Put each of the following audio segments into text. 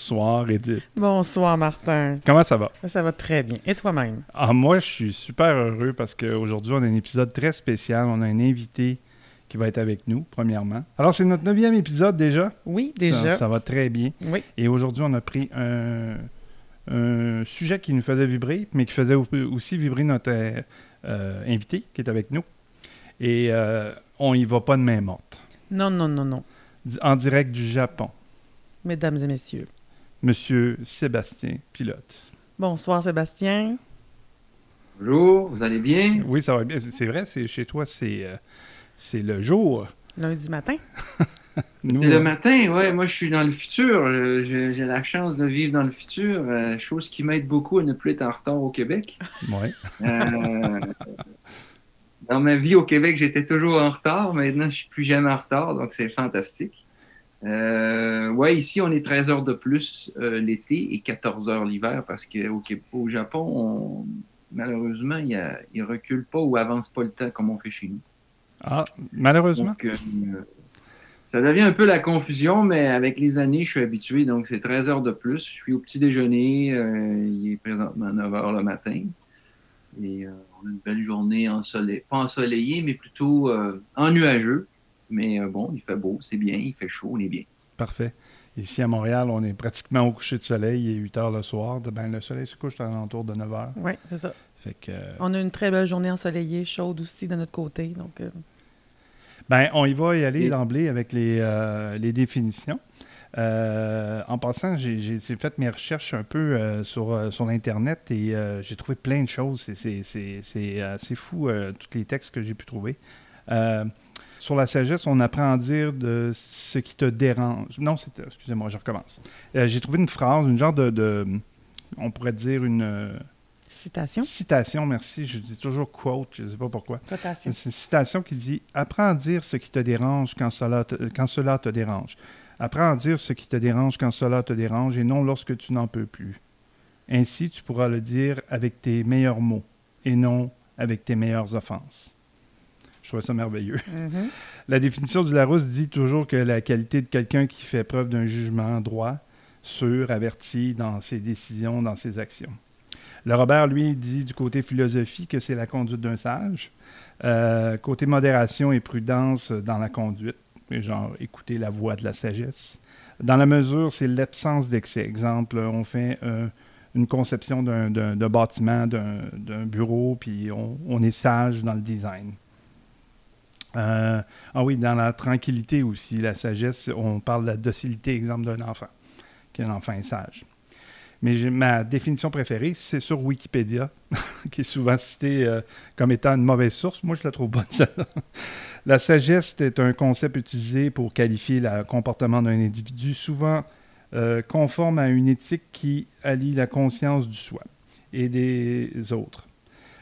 Bonsoir, Edith. Bonsoir, Martin. Comment ça va? Ça va très bien. Et toi-même? Ah, moi, je suis super heureux parce qu'aujourd'hui, on a un épisode très spécial. On a un invité qui va être avec nous, premièrement. Alors, c'est notre neuvième épisode déjà. Oui, déjà. Ça, ça va très bien. Oui. Et aujourd'hui, on a pris un, un sujet qui nous faisait vibrer, mais qui faisait aussi vibrer notre euh, invité qui est avec nous. Et euh, on y va pas de main morte. Non, non, non, non. En direct du Japon, Mesdames et messieurs. Monsieur Sébastien Pilote. Bonsoir, Sébastien. Bonjour, vous allez bien? Oui, ça va bien. C'est vrai, c'est chez toi, c'est euh, c'est le jour. Lundi matin. Nous, C'est le euh, matin, ouais, moi je suis dans le futur. Euh, J'ai j'ai la chance de vivre dans le futur, euh, chose qui m'aide beaucoup à ne plus être en retard au Québec. ouais. Euh, dans ma vie au Québec, j'étais toujours en retard. Maintenant, je suis plus jamais en retard, donc c'est fantastique. Euh, ouais, ici, on est 13 heures de plus euh, l'été et 14 heures l'hiver parce qu'au au Japon, on- malheureusement, il ne recule pas ou avance pas le temps comme on fait chez nous. Ah, malheureusement. Donc, euh, ça devient un peu la confusion, mais avec les années, je suis habitué. Donc, c'est 13 heures de plus. Je suis au petit déjeuner. euh, il est présentement 9 heures le matin. Et on a une belle journée ensoleillée. Pas ensoleillée, mais plutôt ennuageux. Mais euh, bon, il fait beau, c'est bien. Il fait chaud, on est bien. Parfait. Ici à Montréal, on est pratiquement au coucher de soleil. Il est 8 heures le soir. Ben, le soleil se couche à l'entour de 9 heures. Oui, c'est ça. Fait que, euh, On a une très belle journée ensoleillée, chaude aussi de notre côté. Donc, euh, ben, on y va y aller Et- d'emblée avec les, euh, les définitions. Euh, en passant, j'ai fait mes recherches un peu euh, sur, euh, sur Internet et euh, j'ai trouvé plein de choses. C'est- C'est c'est- c'est assez fou, euh, tous les textes que j'ai pu trouver. Euh, sur la sagesse, on apprend à dire de ce qui te dérange. Non, c'est- excusez-moi, je recommence. Euh, j'ai trouvé une phrase, une genre de, de- on pourrait dire une euh, citation. citation, merci, je dis toujours quote, je ne sais pas pourquoi. Cotation. C'est une citation qui dit Apprends à dire ce qui te dérange quand cela te, quand cela te dérange. Apprends à dire ce qui te dérange quand cela te dérange et non lorsque tu n'en peux plus. Ainsi, tu pourras le dire avec tes meilleurs mots et non avec tes meilleures offenses. Je trouve ça merveilleux. Mhm. La définition du Larousse dit toujours que la qualité de quelqu'un qui fait preuve d'un jugement droit, sûr, averti dans ses décisions, dans ses actions. Le Robert, lui, dit du côté philosophie que c'est la conduite d'un sage. Euh, côté modération et prudence dans la conduite, genre écouter la voix de la sagesse. Dans la mesure, c'est l'absence d'excès. Exemple, on fait euh, une conception d'un- bâtiment, d'un d'un bureau, puis on, on est sage dans le design. Euh, ah oui, dans la tranquillité aussi, la sagesse, on parle de la docilité, exemple d'un enfant, qu'un enfant est sage. Mais ma définition préférée, c'est sur Wikipédia, qui est souvent citée euh, comme étant une mauvaise source. Moi, je la trouve bonne. La sagesse est un concept utilisé pour qualifier le comportement d'un individu, souvent euh, conforme à une éthique qui allie la conscience du soi et des autres.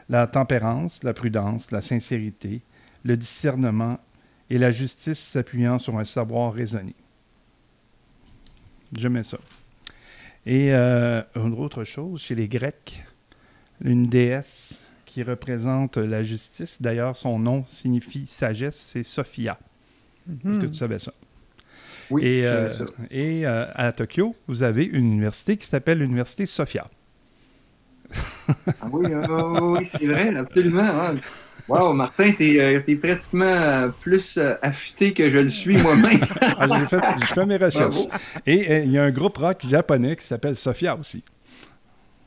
La tempérance, la prudence, la sincérité, le discernement et la justice s'appuyant sur un savoir raisonné. Je mets ça. Et euh, une autre chose, chez les Grecs, une déesse qui représente la justice, d'ailleurs son nom signifie sagesse, c'est Sophia. Est-ce que Mhm. tu savais ça? Oui, et je euh, savais ça. et euh, à Tokyo, vous avez une université qui s'appelle l'université Sophia. Ah oui, euh, oui, oui, c'est vrai, absolument. hein. Wow, Martin, t'es euh, pratiquement euh, plus euh, affûté que je le suis moi-même. Ah, j'ai fait, mes recherches. Bravo. Et euh, il y a un groupe rock japonais qui s'appelle Sophia aussi.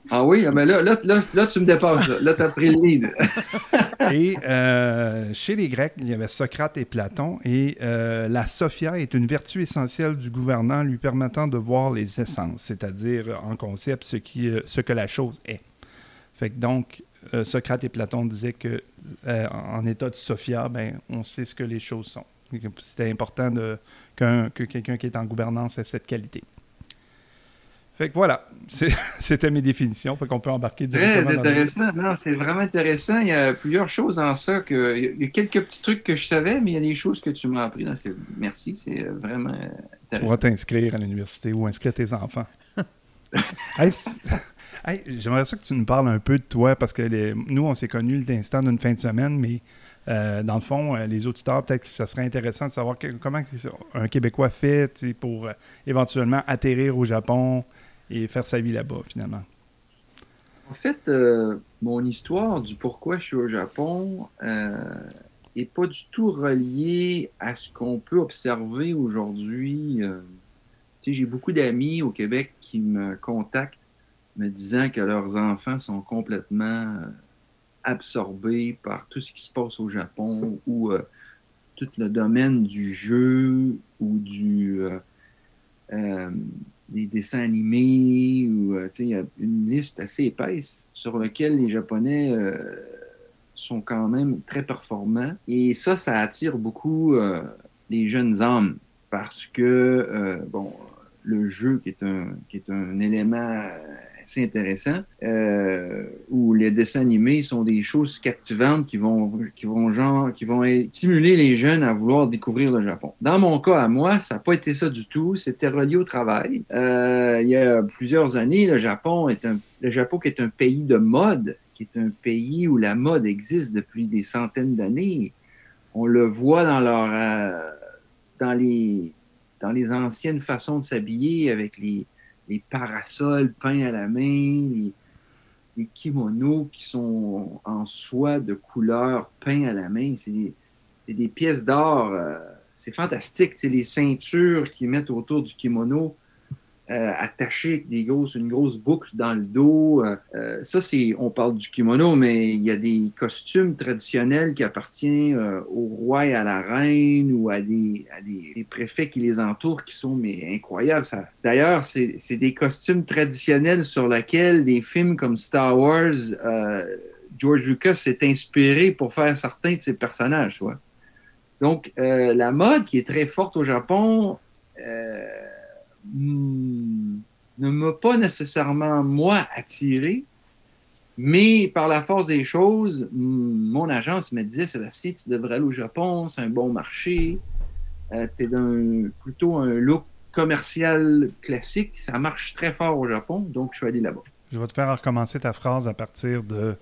Ah oui, ah ben là, là, là, là, tu me dépasses. Là, tu as pris le lead. Et euh, chez les Grecs, il y avait Socrate et Platon. Et euh, la Sophia est une vertu essentielle du gouvernant lui permettant de voir les essences, c'est-à-dire en concept ce, qui, ce que la chose est. Fait que donc, euh, Socrate et Platon disaient que euh, en état de Sophia, ben, on sait ce que les choses sont. C'était important de, que quelqu'un qui est en gouvernance ait cette qualité. Fait que voilà, c'était mes définitions. Fait qu'on peut embarquer Très directement dans intéressant. Non, c'est vraiment intéressant. Il y a plusieurs choses en ça. Que, il y a quelques petits trucs que je savais, mais il y a des choses que tu m'as appris. Merci, c'est euh, vraiment Tu intéressant. pourras t'inscrire à l'université ou inscrire tes enfants. Hey, J'aimerais ça que tu nous parles un peu de toi parce que nous, on s'est connus l'instant d'une fin de semaine, mais Euh, dans le fond, euh, les auditeurs, peut-être que ça serait intéressant de savoir comment un Québécois fait pour euh, éventuellement atterrir au Japon et faire sa vie là-bas, finalement. En fait, mon histoire du pourquoi je suis au Japon n'est pas du tout reliée à ce qu'on peut observer aujourd'hui. j'ai beaucoup d'amis au Québec qui me contactent me disant que leurs enfants sont complètement absorbé par tout ce qui se passe au Japon ou euh, tout le domaine du jeu ou du euh, euh, des dessins animés ou une liste assez épaisse sur laquelle les Japonais sont quand même très performants. Et ça ça attire beaucoup les jeunes hommes parce que bon le jeu qui est un qui est un élément assez intéressant, euh, où les dessins animés sont des choses captivantes qui vont, qui vont, genre, qui vont stimuler les jeunes à vouloir découvrir le Japon. Dans mon cas, à moi, ça n'a pas été ça du tout. C'était relié au travail. Euh, il y a plusieurs années, le Japon est un, le Japon qui est un pays de mode, qui est un pays où la mode existe depuis des centaines d'années. On le voit dans leur, euh, dans les, dans les anciennes façons de s'habiller avec les, les parasols peints à la main, les, kimonos qui sont en soie de couleur peints à la main. C'est des, pièces d'art. Euh, c'est fantastique. C'est les ceintures qu'ils mettent autour du kimono euh, attaché avec des grosses, une grosse boucle dans le dos. Euh, euh, ça, c'est, on parle du kimono, mais il y a des costumes traditionnels qui appartiennent au roi et à la reine ou à des, à des, préfets qui les entourent qui sont mais incroyables. Ça. D'ailleurs, c'est, c'est des costumes traditionnels sur lesquels des films comme Star Wars, George Lucas s'est inspiré pour faire certains de ses personnages. Donc, la mode qui est très forte au Japon, ne m'a pas nécessairement, moi, attiré, mais par la force des choses, hmm, mon agence me disait Sébastien, tu devrais aller au Japon, c'est un bon marché, euh, tu es plutôt un look commercial classique, ça marche très fort au Japon, donc je suis allé là-bas. Je vais te faire recommencer ta phrase à partir de,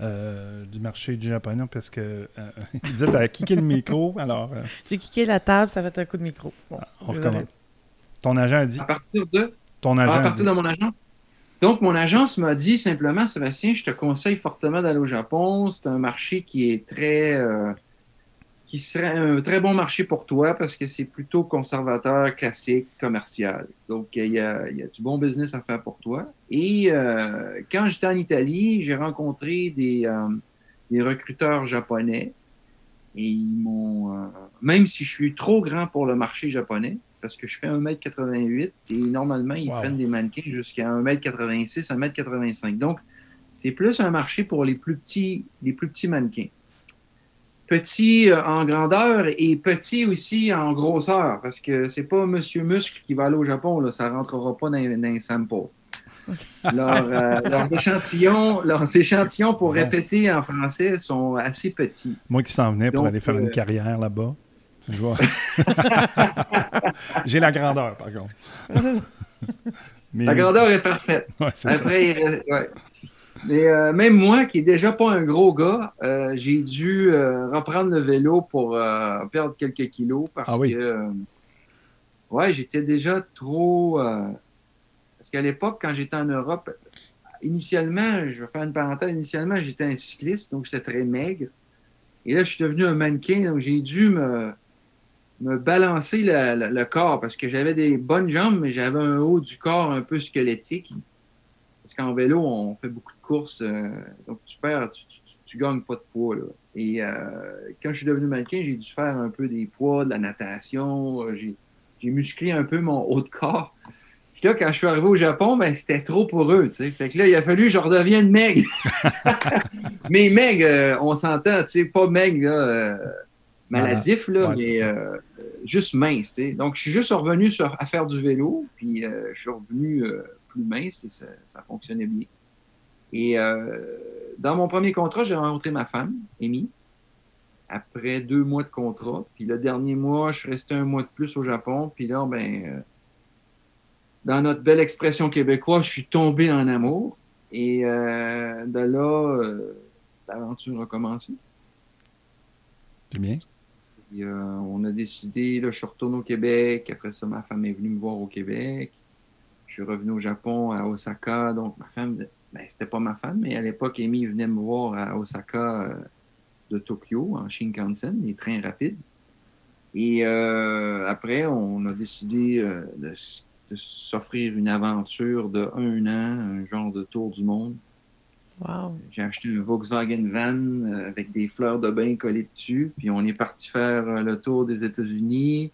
euh, du marché du japonais parce que euh, il disait tu as kické le micro alors j'ai kické la table ça fait un coup de micro. Bon, on recommence ton agent a dit. À partir de? Ton agent. À partir de mon agent? Donc, mon agence m'a dit simplement, Sébastien, je te conseille fortement d'aller au Japon. C'est un marché qui est très. Euh, qui serait un très bon marché pour toi parce que c'est plutôt conservateur, classique, commercial. Donc, il y, a, il y a, du bon business à faire pour toi. Et euh, quand j'étais en Italie, j'ai rencontré des, euh, des, recruteurs japonais. Et ils m'ont. même si je suis trop grand pour le marché japonais, parce que je fais 1m88 et normalement, ils prennent des mannequins jusqu'à 1m86, 1m85. Donc, c'est plus un marché pour les plus petits, les plus petits mannequins. Petits euh, en grandeur et petits aussi en grosseur, parce que c'est pas Monsieur Muscle qui va aller au Japon, là, ça rentrera pas dans, dans un sample. Leurs, euh, échantillons, pour répéter en français sont assez petits. Moi qui s'en venais pour aller faire une euh, carrière là-bas. J'ai la grandeur, par contre. La grandeur est parfaite. Après, Mais euh, même moi, qui est déjà pas un gros gars, euh, j'ai dû euh, reprendre le vélo pour perdre quelques kilos parce ah que ouais, j'étais déjà trop. parce qu'à l'époque, quand j'étais en Europe, initialement, je vais faire une parenthèse, initialement, j'étais un cycliste, donc j'étais très maigre. Et là, je suis devenu un mannequin, donc j'ai dû me, me balancer le, corps parce que j'avais des bonnes jambes, mais j'avais un haut du corps un peu squelettique. Parce qu'en vélo, on fait beaucoup de courses, euh, donc tu perds, tu, tu, gagnes pas de poids. Et euh, quand je suis devenu mannequin, j'ai dû faire un peu des poids, de la natation, euh, j'ai musclé un peu mon haut de corps. Puis là, quand je suis arrivé au Japon, ben, c'était trop pour eux. Fait que là, il a fallu que je redevienne maigre. mais maigre, on s'entend, tu sais, pas maigre, là maladif, là, mais euh, juste mince. Donc, je suis juste revenu sur, à faire du vélo, puis euh, je suis revenu euh, plus mince et ça, fonctionnait bien. Et dans mon premier contrat, j'ai rencontré ma femme, Amy, après deux mois de contrat. Puis le dernier mois, je suis resté un mois de plus au Japon. Puis là, ben, dans notre belle expression québécoise, je suis tombé en amour. Et de là, l'aventure a commencé. C'est bien. Puis, euh, on a décidé, là, je suis au Québec. Après ça, ma femme est venue me voir au Québec. Je suis revenu au Japon, à Osaka. Donc, ma femme, ben, c'était pas ma femme, mais à l'époque, Amy venait me voir à Osaka euh, de Tokyo, en Shinkansen, les trains rapides. Et euh, après, on a décidé euh, de s'offrir une aventure de un an, un genre de tour du monde. Wow. J'ai acheté un Volkswagen Van euh, avec des fleurs de bain collées dessus. Puis on est parti faire euh, le tour des États-Unis.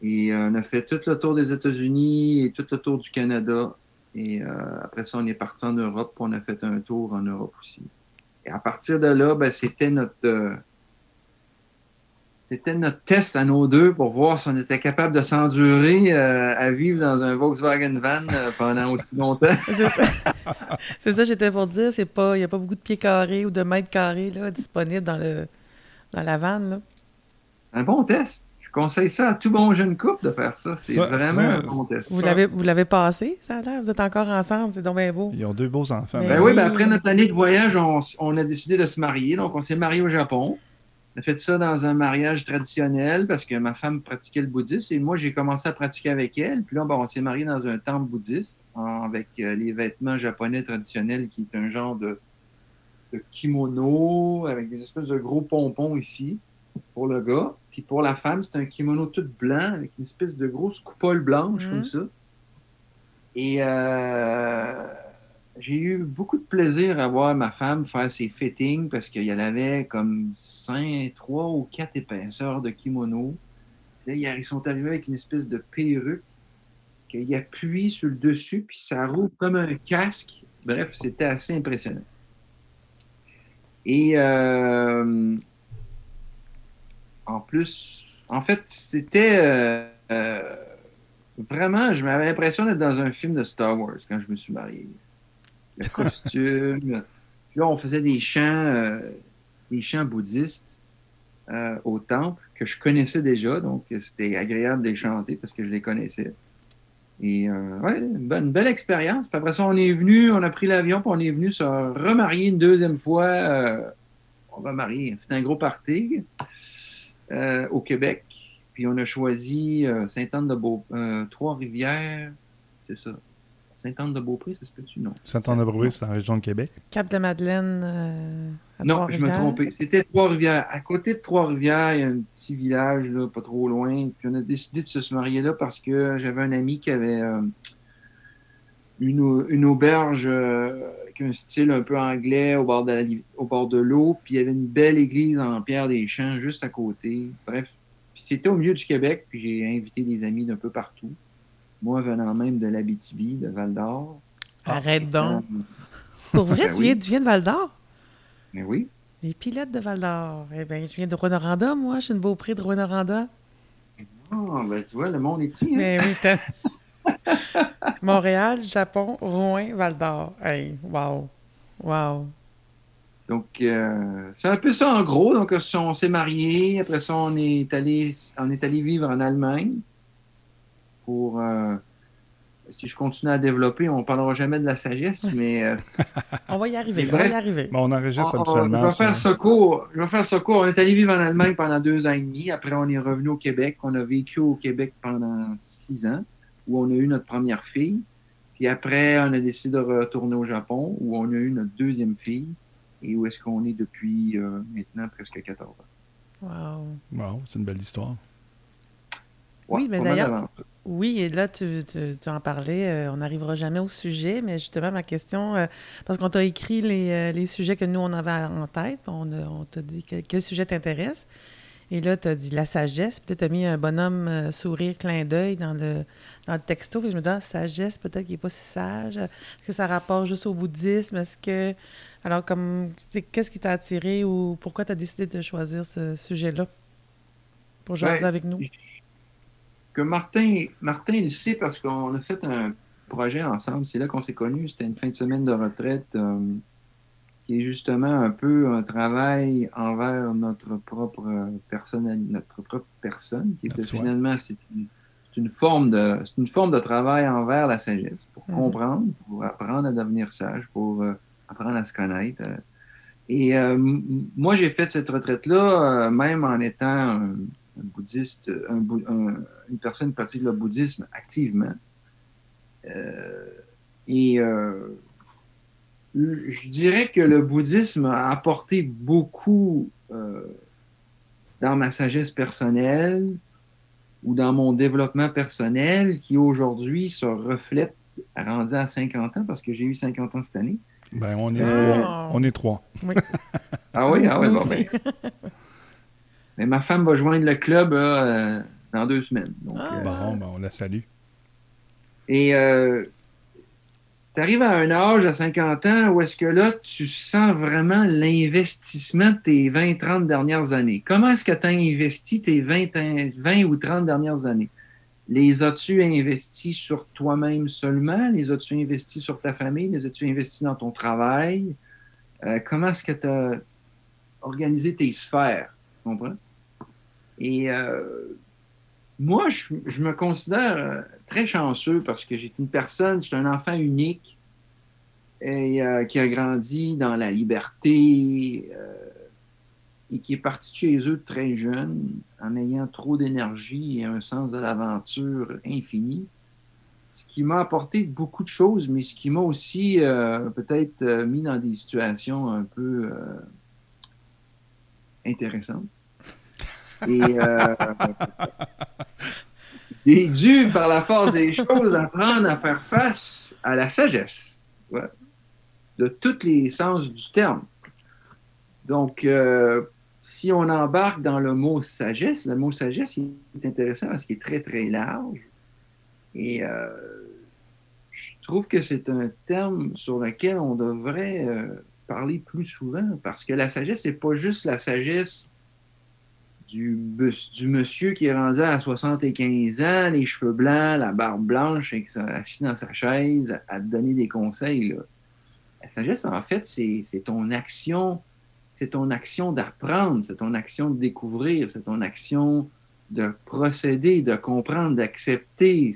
Et euh, on a fait tout le tour des États-Unis et tout le tour du Canada. Et après ça, on est parti en Europe. On a fait un tour en Europe aussi. Et à partir de là, ben, c'était notre. C'était notre test à nos deux pour voir si on était capable de s'endurer euh, à vivre dans un Volkswagen Van euh, pendant aussi longtemps. C'est ça, C'est ça, j'étais pour dire. C'est pas, il n'y a pas beaucoup de pieds carrés ou de mètres carrés là, disponibles dans, le, dans la vanne. Là. un bon test. Je conseille ça à tout bon jeune couple de faire ça. C'est vraiment ça, un bon test. Vous l'avez, vous l'avez passé, ça a l'air? Vous êtes encore ensemble, c'est donc bien beau. Ils ont deux beaux enfants. Ben Ben oui, ben après notre année de voyage, on, on a décidé de se marier. Donc, on s'est marié au Japon. On a fait ça dans un mariage traditionnel parce que ma femme pratiquait le bouddhisme et moi, j'ai commencé à pratiquer avec elle. Puis là, ben, on s'est marié dans un temple bouddhiste en- avec euh, les vêtements japonais traditionnels qui est un genre de, de kimono avec des espèces de gros pompons ici pour le gars. Puis pour la femme, c'est un kimono tout blanc avec une espèce de grosse coupole blanche Mhm. comme ça. Et euh, j'ai eu beaucoup de plaisir à voir ma femme faire ses fittings parce qu'il y en avait comme cinq, trois ou quatre épaisseurs de kimono. Là, ils sont arrivés avec une espèce de perruque qu'il appuie sur le dessus, puis ça roule comme un casque. Bref, c'était assez impressionnant. Et euh, en plus, en fait, c'était euh, euh, vraiment, je m'avais l'impression d'être dans un film de Star Wars quand je me suis marié. Le costume. Puis là, on faisait des chants, euh, des chants bouddhistes euh, au temple que je connaissais déjà, donc c'était agréable de les chanter parce que je les connaissais. Et euh, ouais, une, belle expérience. Puis après ça, on est venu, on a pris l'avion, puis on est venu se remarier une deuxième fois. euh, on va marier. C'était un gros party au Québec. Puis on a choisi euh, Sainte-Anne-de-Beau, euh, Trois-Rivières, c'est ça. Sainte-Anne-de-Beaupré, c'est ce que tu non? Saint-Anne-de-Brouille, c'est en région de Québec. Cap-de-Madeleine. euh, Non, je me trompais. C'était Trois-Rivières. À côté de Trois-Rivières, il y a un petit village, là, pas trop loin. Puis on a décidé de se marier là parce que j'avais un ami qui avait euh, une, au- une auberge euh, avec un style un peu anglais au bord de l'eau. Puis il y avait une belle église en pierre des champs juste à côté. Bref, c'était au milieu du Québec. Puis j'ai invité des amis d'un peu partout. Moi, venant même de l'Abitibi, de Val-d'Or. Arrête donc. Euh, Pour vrai, Ben tu, viens, oui. tu viens de Val-d'Or? mais oui. Les pilotes de Val-d'Or. Eh bien, je viens de Rouen-Noranda, moi. Je suis une Beaupré de Rouen-Noranda. Ah, ben, tu vois, le monde est petit. hein? Mais oui, t'as- Montréal, Japon, Rouen, Val-d'Or. Hey, wow. Wow. Donc, euh, c'est un peu ça en gros. Donc, on s'est mariés. Après ça, on est allé, on est allé vivre en Allemagne pour. euh, si je continue à développer, on ne parlera jamais de la sagesse, mais euh, On va y arriver. On va y arriver. Bon, on enregistre on- on- habituellement. je vais faire ça court. Je vais faire. On est allé vivre en Allemagne pendant deux ans et demi. Après, on est revenu au Québec. On a vécu au Québec pendant six ans, où on a eu notre première fille. Puis après, on a décidé de retourner au Japon, où on a eu notre deuxième fille, et où est-ce qu'on est depuis euh, maintenant presque 14 ans. Wow. Wow, c'est une belle histoire. Oui, mais d'ailleurs-. Oui, et là, tu, tu- tu en parlais, euh, on n'arrivera jamais au sujet, mais justement, ma question, euh, parce qu'on t'a écrit les, euh, les sujets que nous, on avait en tête, on, t'a dit que- quel sujet t'intéresse, et là, tu as dit la sagesse, puis tu as mis un bonhomme euh, sourire, clin d'œil dans le, dans le texto, puis je me dis, ah, sagesse, peut-être qu'il n'est pas si sage, est-ce que ça rapporte juste au bouddhisme, est-ce que... Alors, comme, c'est- qu'est-ce qui t'a attiré ou pourquoi tu as décidé de choisir ce sujet-là pour jaser Ben, avec nous? Que Martin, Martin, il sait parce qu'on a fait un projet ensemble. C'est là qu'on s'est connus. C'était une fin de semaine de retraite euh, qui est justement un peu un travail envers notre propre personne, notre propre personne, qui était finalement c'est une, forme de c'est une forme de travail envers la sagesse pour Mhm. comprendre, pour apprendre à devenir sage, pour euh, apprendre à se connaître. euh. Et euh, moi, j'ai fait cette retraite-là, même en étant un, bouddhiste, une personne qui pratique le bouddhisme activement. et je dirais que le bouddhisme a apporté beaucoup dans ma sagesse personnelle ou dans mon développement personnel qui aujourd'hui se reflète rendu à 50 ans parce que j'ai eu 50 ans cette année. Ben, on est, euh, trois. on est trois. ah oui, ah oui, bon, ben. Mais ma femme va joindre le club euh, dans deux semaines. Donc, ah. bon, ben, on la salue. Et tu arrives à un âge, à 50 ans, où est-ce que là, tu sens vraiment l'investissement de tes 20-30 dernières années? Comment est-ce que tu as investi tes 20, 20 ou 30 dernières années? Les as-tu investis sur toi-même seulement? Les as-tu investis sur ta famille? Les as-tu investis dans ton travail? Euh, comment est-ce que tu as organisé tes sphères? Tu comprends? Et euh, moi, je, me considère euh, très chanceux parce que j'étais une personne, j'étais un enfant unique euh, qui a grandi dans la liberté et qui est parti de chez eux très jeune en ayant trop d'énergie et un sens de l'aventure infini. Ce qui m'a apporté beaucoup de choses, mais ce qui m'a aussi peut-être mis dans des situations un peu intéressantes. Et euh, j'ai dû, par la force des choses, apprendre à faire face à la sagesse, de tous les sens du terme. Donc, euh, si on embarque dans le mot sagesse, le mot sagesse est intéressant parce qu'il est très, très large. Et euh, je trouve que c'est un terme sur lequel on devrait parler plus souvent parce que la sagesse, c'est pas juste la sagesse du, du monsieur qui est rendu à 75 ans, les cheveux blancs, la barbe blanche, et qui s'est dans sa chaise à, te donner des conseils. La sagesse, en fait, c'est ton action, c'est ton action d'apprendre, c'est ton action de découvrir, c'est ton action de procéder, de comprendre, d'accepter.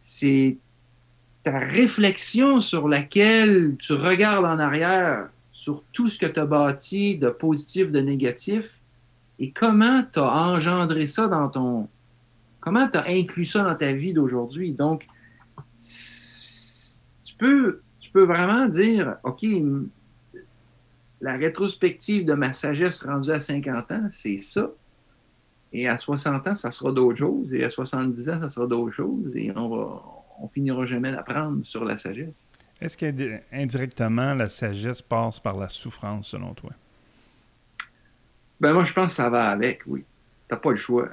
C'est ta réflexion sur laquelle tu regardes en arrière sur tout ce que tu as bâti de positif, de négatif, et comment tu as engendré ça dans ton. Comment tu as inclus ça dans ta vie d'aujourd'hui? Donc, tu peux, tu peux vraiment dire, OK, la rétrospective de ma sagesse rendue à 50 ans, c'est ça. Et à 60 ans, ça sera d'autres choses. Et à 70 ans, ça sera d'autres choses. Et on va, on finira jamais d'apprendre sur la sagesse. Est-ce qu'indirectement, la sagesse passe par la souffrance, selon toi? Ben moi, je pense que ça va avec, oui. T'as pas le choix.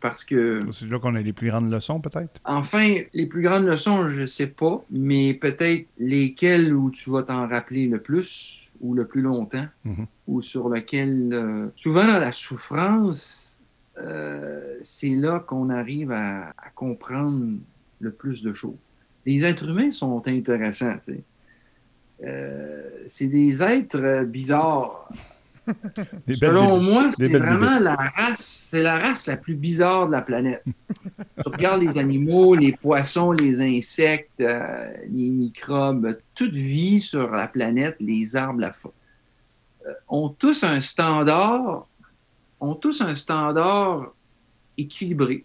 Parce que. C'est là qu'on a les plus grandes leçons, peut-être? Enfin, les plus grandes leçons, je sais pas, mais peut-être lesquelles où tu vas t'en rappeler le plus ou le plus longtemps, mm-hmm. ou sur lesquelles. Euh, souvent, dans la souffrance, euh, c'est là qu'on arrive à, comprendre le plus de choses. Les êtres humains sont intéressants, tu sais. Euh, c'est des êtres bizarres Selon moi, c'est vraiment la race, c'est la race la plus bizarre de la planète. si tu regardes les animaux, les poissons, les insectes, euh, les microbes, toute vie sur la planète, les arbres, la euh, ont tous un standard, ont tous un standard équilibré.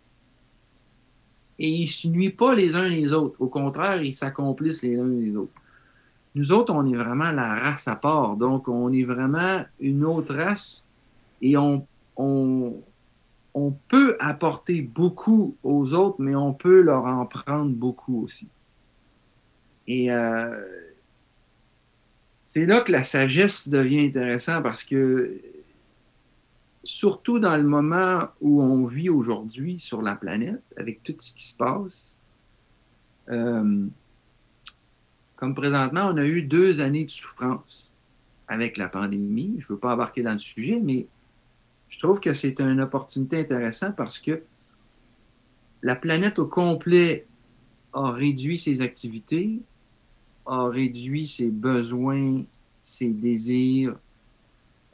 Et ils ne se nuisent pas les uns les autres. Au contraire, ils s'accomplissent les uns les autres. Nous autres, on est vraiment la race à part. Donc, on est vraiment une autre race et on, peut apporter beaucoup aux autres, mais on peut leur en prendre beaucoup aussi. Et euh, c'est là que la sagesse devient intéressante parce que, surtout dans le moment où on vit aujourd'hui sur la planète, avec tout ce qui se passe, euh, comme présentement, on a eu deux années de souffrance avec la pandémie. Je ne veux pas embarquer dans le sujet, mais je trouve que c'est une opportunité intéressante parce que la planète au complet a réduit ses activités, a réduit ses besoins, ses désirs,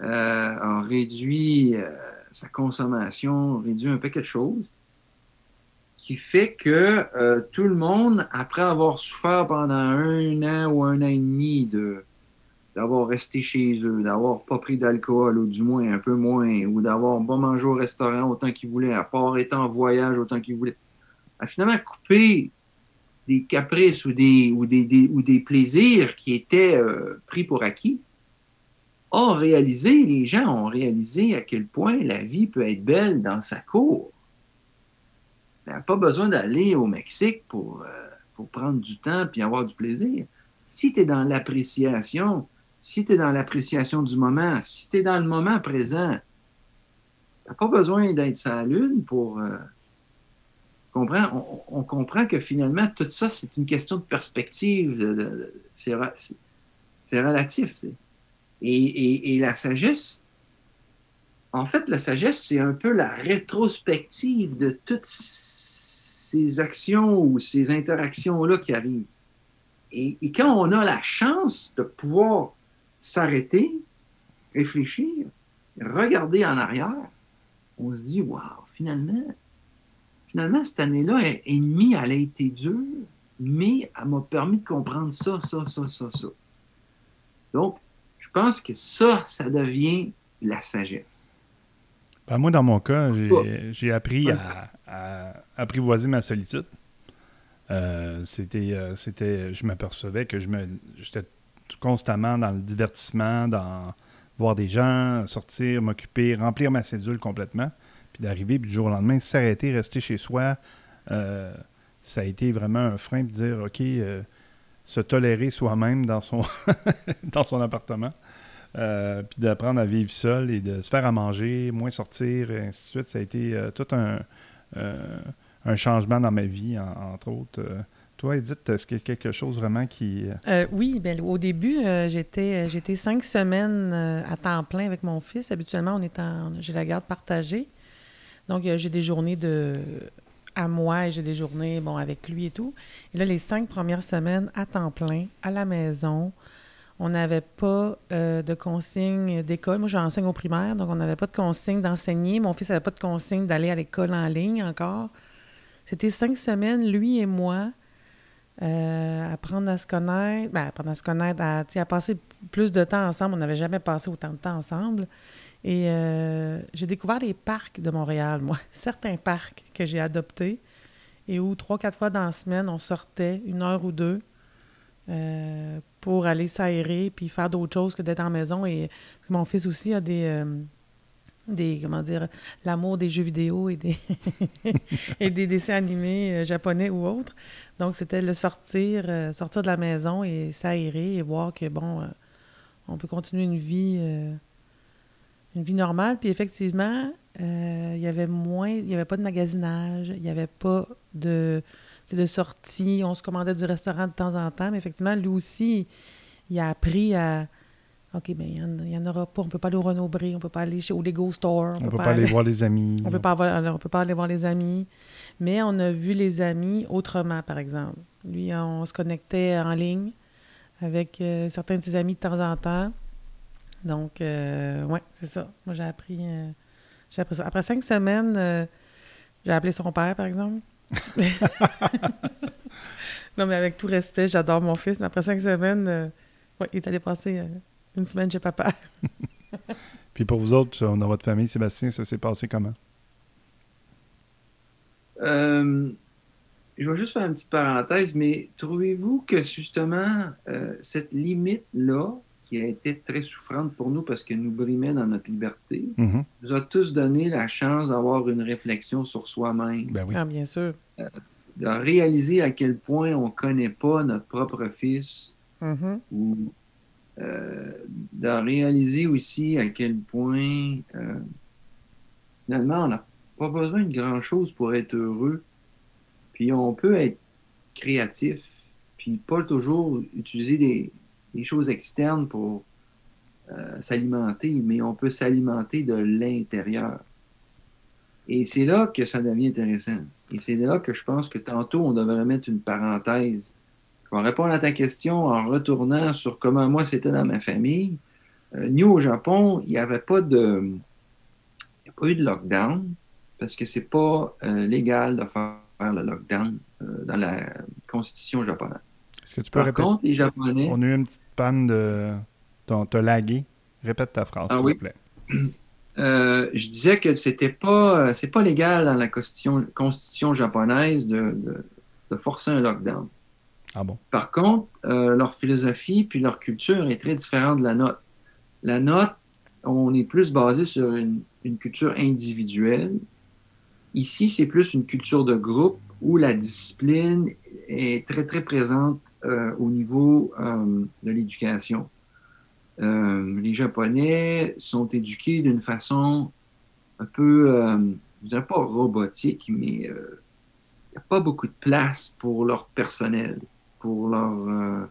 euh, a réduit euh, sa consommation, a réduit un paquet de choses qui fait que euh, tout le monde, après avoir souffert pendant un an ou un an et demi de, d'avoir resté chez eux, d'avoir pas pris d'alcool, ou du moins un peu moins, ou d'avoir pas mangé au restaurant autant qu'ils voulaient, à part être en voyage autant qu'ils voulaient, à finalement couper des caprices ou des plaisirs qui étaient euh, pris pour acquis, ont réalisé, les gens ont réalisé à quel point la vie peut être belle dans sa cour. N'y a pas besoin d'aller au Mexique pour, euh, pour prendre du temps et avoir du plaisir. Si tu es dans l'appréciation, si tu es dans l'appréciation du moment, si tu es dans le moment présent, tu n'as pas besoin d'être sur la lune pour... Euh, on, comprend que finalement, tout ça, c'est une question de perspective. C'est relatif. Et, et, la sagesse, en fait, la sagesse, c'est un peu la rétrospective de toutes ces actions ou ces interactions-là qui arrivent. Et, quand on a la chance de pouvoir s'arrêter, réfléchir, regarder en arrière, on se dit, waouh, finalement, finalement, cette année-là, ennemie, elle a été dure, mais elle m'a permis de comprendre ça, ça, ça, ça, ça. Donc, je pense que ça, ça devient la sagesse. Ben, moi, dans mon cas, j'ai appris à, apprivoiser ma solitude. Euh, c'était, euh, c'était, je m'apercevais que je me, j'étais constamment dans le divertissement, dans voir des gens, sortir, m'occuper, remplir ma cédule complètement puis d'arriver, puis du jour au lendemain, s'arrêter, rester chez soi, euh, ça a été vraiment un frein, de dire, OK, euh, se tolérer soi-même dans son, dans son appartement, euh, puis d'apprendre à vivre seul et de se faire à manger, moins sortir, et ainsi de suite. Ça a été tout un, un changement dans ma vie, entre autres. Toi, Edith, est-ce qu'il y a quelque chose vraiment qui... oui, bien, au début, j'étais, j'étais cinq semaines à temps plein avec mon fils. Habituellement, on est en, j'ai la garde partagée. Donc, j'ai des journées de à moi et j'ai des journées bon avec lui et tout. Et là, les cinq premières semaines à temps plein, à la maison, on n'avait pas euh, de consigne d'école. Moi, j'enseigne au primaire, donc on n'avait pas de consigne d'enseigner. Mon fils n'avait pas de consigne d'aller à l'école en ligne encore. C'était cinq semaines, lui et moi, euh, apprendre à se connaître, ben, apprendre à se connaître, à, à passer plus de temps ensemble. On n'avait jamais passé autant de temps ensemble. Et euh, j'ai découvert les parcs de Montréal, moi. Certains parcs que j'ai adoptés et où trois, quatre fois dans la semaine, on sortait une heure ou deux euh, pour aller s'aérer puis faire d'autres choses que d'être en maison. Et mon fils aussi a des. Euh, des comment dire l'amour des jeux vidéo et des et des dessins animés japonais ou autres donc c'était le sortir sortir de la maison et s'aérer et voir que bon on peut continuer une vie une vie normale. Puis effectivement, euh, il y avait moins, il n'y avait pas de magasinage, il n'y avait pas de, de sortie. On se commandait du restaurant de temps en temps, mais effectivement, lui aussi, il a appris à. OK, bien, il n'y en, aura pas. On ne peut pas aller au on ne peut pas aller chez, au Lego Store. On ne peut, pas aller, voir les amis. On ne peut pas aller voir les amis. Mais on a vu les amis autrement, par exemple. Lui, on se connectait en ligne avec euh, certains de ses amis de temps en temps. Donc, euh, ouais, c'est ça. Moi, j'ai appris, euh, j'ai appris ça. Après cinq semaines, euh, j'ai appelé son père, par exemple. non, mais avec tout respect, j'adore mon fils, mais après cinq semaines, ouais, il est allé passer une semaine chez papa. Puis pour vous autres, dans votre famille, Sébastien, ça s'est passé comment? je vais juste faire une petite parenthèse, mais trouvez-vous que justement, cette limite-là, qui a été très souffrante pour nous parce qu'elle nous brimait dans notre liberté, mm-hmm. nous a tous donné la chance d'avoir une réflexion sur soi-même. Ben oui. Ah, bien sûr. Euh, de réaliser à quel point on ne connaît pas notre propre fils. Mm-hmm. Ou euh, de réaliser aussi à quel point euh, finalement on n'a pas besoin de grand-chose pour être heureux. Puis on peut être créatif, puis pas toujours utiliser des, des choses externes pour euh, s'alimenter, mais on peut s'alimenter de l'intérieur. Et c'est là que ça devient intéressant. Et c'est là que je pense que tantôt, on devrait mettre une parenthèse. Je vais répondre à ta question en retournant sur comment moi c'était dans ma famille. Euh, nous, au Japon, il n'y avait pas de. Il a pas eu de lockdown parce que c'est pas euh, légal de faire le lockdown dans la constitution japonaise. Est-ce que tu peux répéter? les Japonais. On a eu une petite panne de. T'as lagué. Répète ta phrase, Ah s'il oui. te plaît. Euh, je disais que c'était pas, c'est pas légal dans la constitution, constitution japonaise de, de- de forcer un lockdown. Ah bon? Par contre, euh, leur philosophie puis leur culture est très différente de la nôtre. La nôtre, on est plus basé sur une, une culture individuelle. Ici, c'est plus une culture de groupe où la discipline est très, très présente euh, au niveau euh, de l'éducation. Euh, les Japonais sont éduqués d'une façon un peu, je dirais pas robotique, mais il n'y a pas beaucoup de place pour leur personnel, pour leur,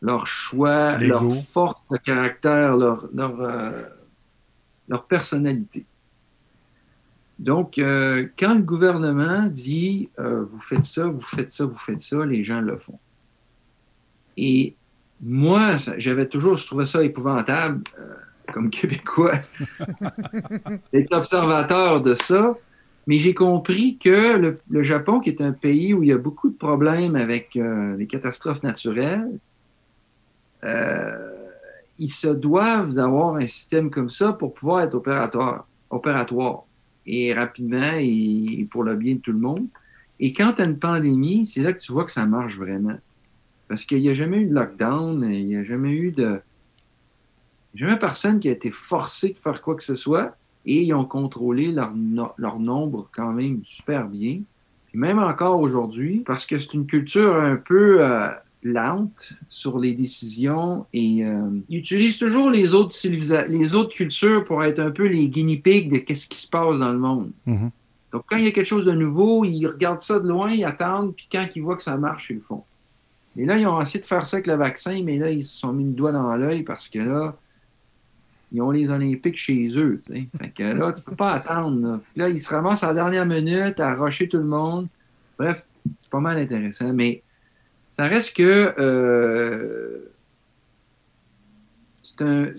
leur choix, leur force de caractère, leur, leur, leur personnalité. Donc, euh, quand le gouvernement dit euh, vous faites ça, vous faites ça, vous faites ça, les gens le font. Et moi, j'avais toujours, je trouvais ça épouvantable euh, comme Québécois d'être observateur de ça. Mais j'ai compris que le, le Japon, qui est un pays où il y a beaucoup de problèmes avec euh, les catastrophes naturelles, euh, ils se doivent d'avoir un système comme ça pour pouvoir être opératoire, opératoire et rapidement et, et pour le bien de tout le monde. Et quand tu as une pandémie, c'est là que tu vois que ça marche vraiment. Parce qu'il n'y a jamais eu de lockdown, il n'y a jamais eu de. Jamais personne qui a été forcé de faire quoi que ce soit et ils ont contrôlé leur, no- leur nombre quand même super bien. Puis même encore aujourd'hui, parce que c'est une culture un peu euh, lente sur les décisions et euh, ils utilisent toujours les autres, civilisa- les autres cultures pour être un peu les guinea pigs de qu'est-ce qui se passe dans le monde. Mhm. Donc, quand il y a quelque chose de nouveau, ils regardent ça de loin, ils attendent, puis quand ils voient que ça marche, ils le font. Et là, ils ont essayé de faire ça avec le vaccin, mais là, ils se sont mis le doigt dans l'œil parce que là, ils ont les Olympiques chez eux. Fait que là, tu peux pas attendre. Là, ils se ramassent à la dernière minute à rusher tout le monde. Bref, c'est pas mal intéressant, mais ça reste que euh, c'est un-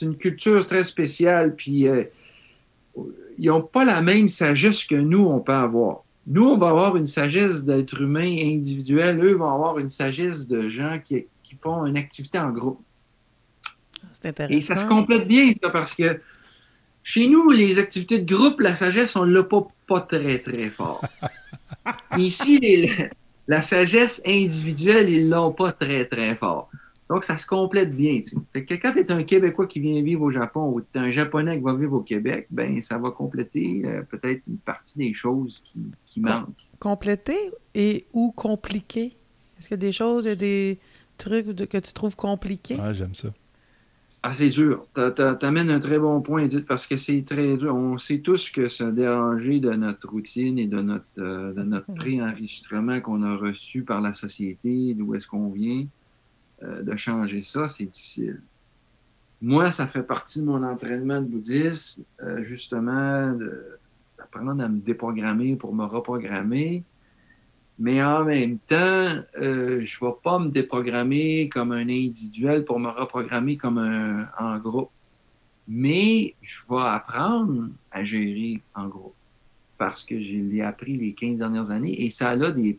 une culture très spéciale, puis euh, ils n'ont pas la même sagesse que nous, on peut avoir. Nous, on va avoir une sagesse d'être humain individuel. Eux vont avoir une sagesse de gens qui, qui font une activité en groupe. C'est intéressant. Et ça se complète bien, ça, parce que chez nous, les activités de groupe, la sagesse, on ne l'a pas, pas très, très fort. Ici, les- la sagesse individuelle, ils l'ont pas très, très fort. Donc, ça se complète bien. tu sais. Fait que quand tu es un Québécois qui vient vivre au Japon ou tu es un Japonais qui va vivre au Québec, ben ça va compléter euh, peut-être une partie des choses qui, qui Com- manquent. Complété et ou compliqué? Est-ce qu'il y a des choses, des trucs de- que tu trouves compliqués? Ah, j'aime ça. Ah, c'est dur. T'a- t'a- T'amènes un très bon point, parce que c'est très dur. On sait tous que se déranger de notre routine et de notre, euh, de notre pré-enregistrement qu'on a reçu par la société, d'où est-ce qu'on vient, euh, de changer ça, c'est difficile. Moi, ça fait partie de mon entraînement de bouddhisme, euh, justement, d'apprendre à me déprogrammer pour me reprogrammer. Mais en même temps, euh, je ne vais pas me déprogrammer comme un individuel pour me reprogrammer comme un en groupe. Mais je vais apprendre à gérer en groupe parce que je l'ai appris les 15 dernières années et ça a des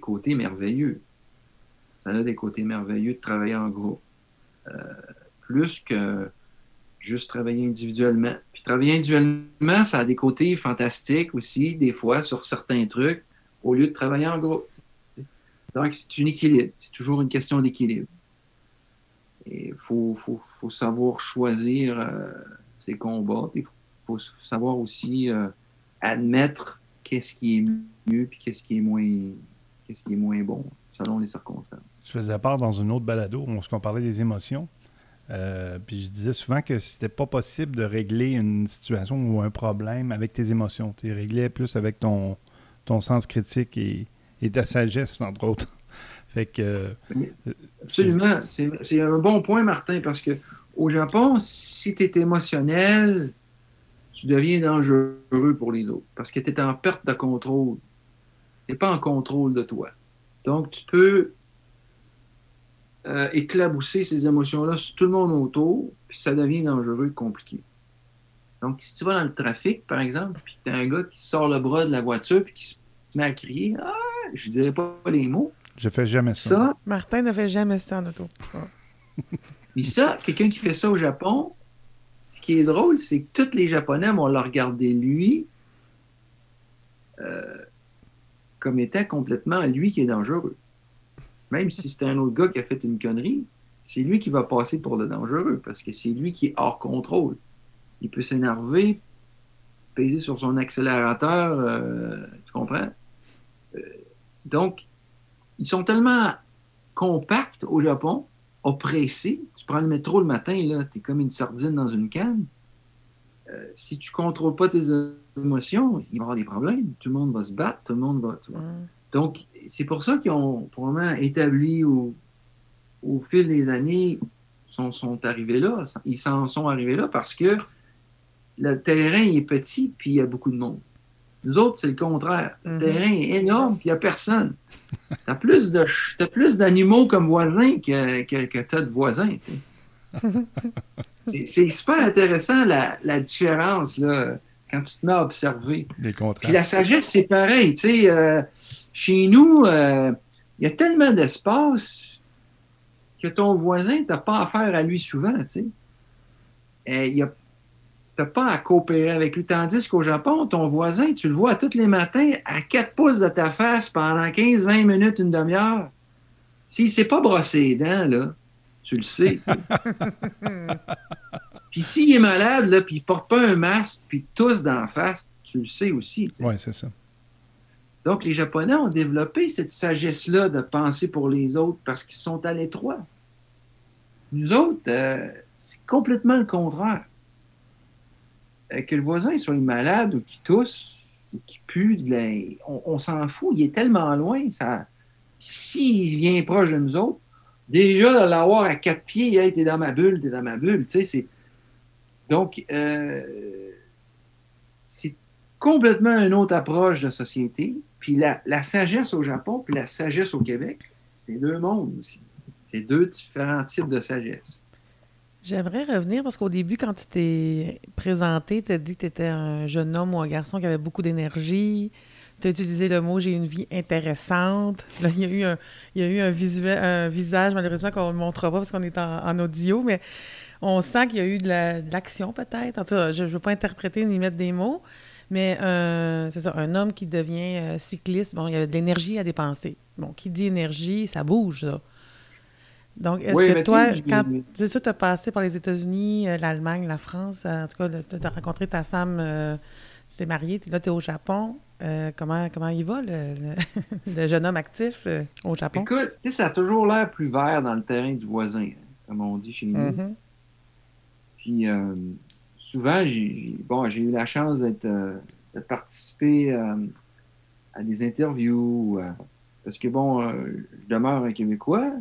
côtés merveilleux. Ça a des côtés merveilleux de travailler en groupe. Euh, plus que juste travailler individuellement. Puis travailler individuellement, ça a des côtés fantastiques aussi, des fois, sur certains trucs au lieu de travailler en groupe. Donc, c'est un équilibre. C'est toujours une question d'équilibre. Il faut savoir choisir euh, ses combats. Il faut savoir aussi euh, admettre qu'est-ce qui est mieux puis qu'est-ce qui est moins qu'est-ce qui est moins bon selon les circonstances. Je faisais part dans une autre balado où on parlait des émotions. Euh, puis je disais souvent que c'était pas possible de régler une situation ou un problème avec tes émotions. Tu réglais plus avec ton, ton sens critique et, et ta sagesse, entre autres. fait que. euh, Absolument. C'est c'est un bon point, Martin, parce que au Japon, si tu es émotionnel, tu deviens dangereux pour les autres parce que tu es en perte de contrôle. Tu n'es pas en contrôle de toi. Donc, tu peux euh, éclabousser ces émotions-là sur tout le monde autour, puis ça devient dangereux et compliqué. Donc, si tu vas dans le trafic, par exemple, puis tu as un gars qui sort le bras de la voiture puis qui se met à crier, ah, je dirais pas les mots. Je fais jamais ça. Ça, Martin ne fait jamais ça en auto. Ah. Mais ça, quelqu'un qui fait ça au Japon, ce qui est drôle, c'est que tous les Japonais vont le regarder lui euh, comme étant complètement lui qui est dangereux. Même si c'est un autre gars qui a fait une connerie, c'est lui qui va passer pour le dangereux parce que c'est lui qui est hors contrôle. Il peut s'énerver, peser sur son accélérateur, euh, tu comprends? Euh, donc, ils sont tellement compacts au Japon, oppressés. Tu prends le métro le matin, là, tu es comme une sardine dans une canne. Euh, si tu ne contrôles pas tes émotions, il va y avoir des problèmes. Tout le monde va se battre, tout le monde va. Mm. Donc, c'est pour ça qu'ils ont probablement établi au, au fil des années, sont, sont arrivés là. Ils s'en sont arrivés là parce que le terrain est petit puis il y a beaucoup de monde. Nous autres, c'est le contraire. Le mm-hmm. terrain est énorme puis il n'y a personne. Tu as plus d'animaux comme voisins que, que, que tu as de voisins. c'est super intéressant la, la, différence là, quand tu te mets à observer. Puis la sagesse, c'est pareil. Euh, chez nous, euh, il y a tellement d'espace que ton voisin, tu n'as pas affaire à lui souvent. Tu n'as euh, pas à coopérer avec lui. Tandis qu'au Japon, ton voisin, tu le vois tous les matins à 4 pouces de ta face pendant 15-20 minutes, une demi-heure. S'il ne s'est pas brossé les dents, là, tu le sais. puis s'il est malade, là, puis il porte pas un masque, puis tous d'en face, tu le sais aussi. Oui, c'est ça. Donc, les Japonais ont développé cette sagesse-là de penser pour les autres parce qu'ils sont à l'étroit. Nous autres, euh, c'est complètement le contraire. Euh, que le voisin soit malade ou qu'il tousse ou qu'il pue, on, s'en fout. Il est tellement loin. Ça... S'il vient proche de nous autres, déjà de l'avoir à quatre pieds, il t'es dans ma bulle, t'es dans ma bulle. Donc, euh, c'est complètement une autre approche de société. Puis la, la, sagesse au Japon, puis la sagesse au Québec, c'est deux mondes aussi. C'est deux différents types de sagesse. J'aimerais revenir parce qu'au début, quand tu t'es présenté, tu as dit que tu étais un jeune homme ou un garçon qui avait beaucoup d'énergie. Tu as utilisé le mot j'ai une vie intéressante. Là, il y a eu un, il y a eu un, visuel, un visage, malheureusement, qu'on ne montrera pas parce qu'on est en, audio, mais on sent qu'il y a eu de l'action peut-être. En tout cas, je ne veux pas interpréter ni mettre des mots, mais euh, c'est ça, un homme qui devient euh, cycliste, bon, il y a de l'énergie à dépenser. Bon, qui dit énergie, ça bouge. Donc, est-ce que toi, quand c'est tu as passé par les États-Unis, euh, l'Allemagne, la France, en tout cas, tu as rencontré ta femme, tu t'es marié, là, tu es au Japon. Comment, comment il va, le, jeune homme actif au Japon? Écoute, tu sais, ça a toujours l'air plus vert dans le terrain du voisin, hein, comme on dit chez nous. Mm-hmm. Puis, souvent, j'ai bon, eu la chance d'être euh, de participer euh, à des interviews. Euh, parce que, bon, je demeure un Québécois,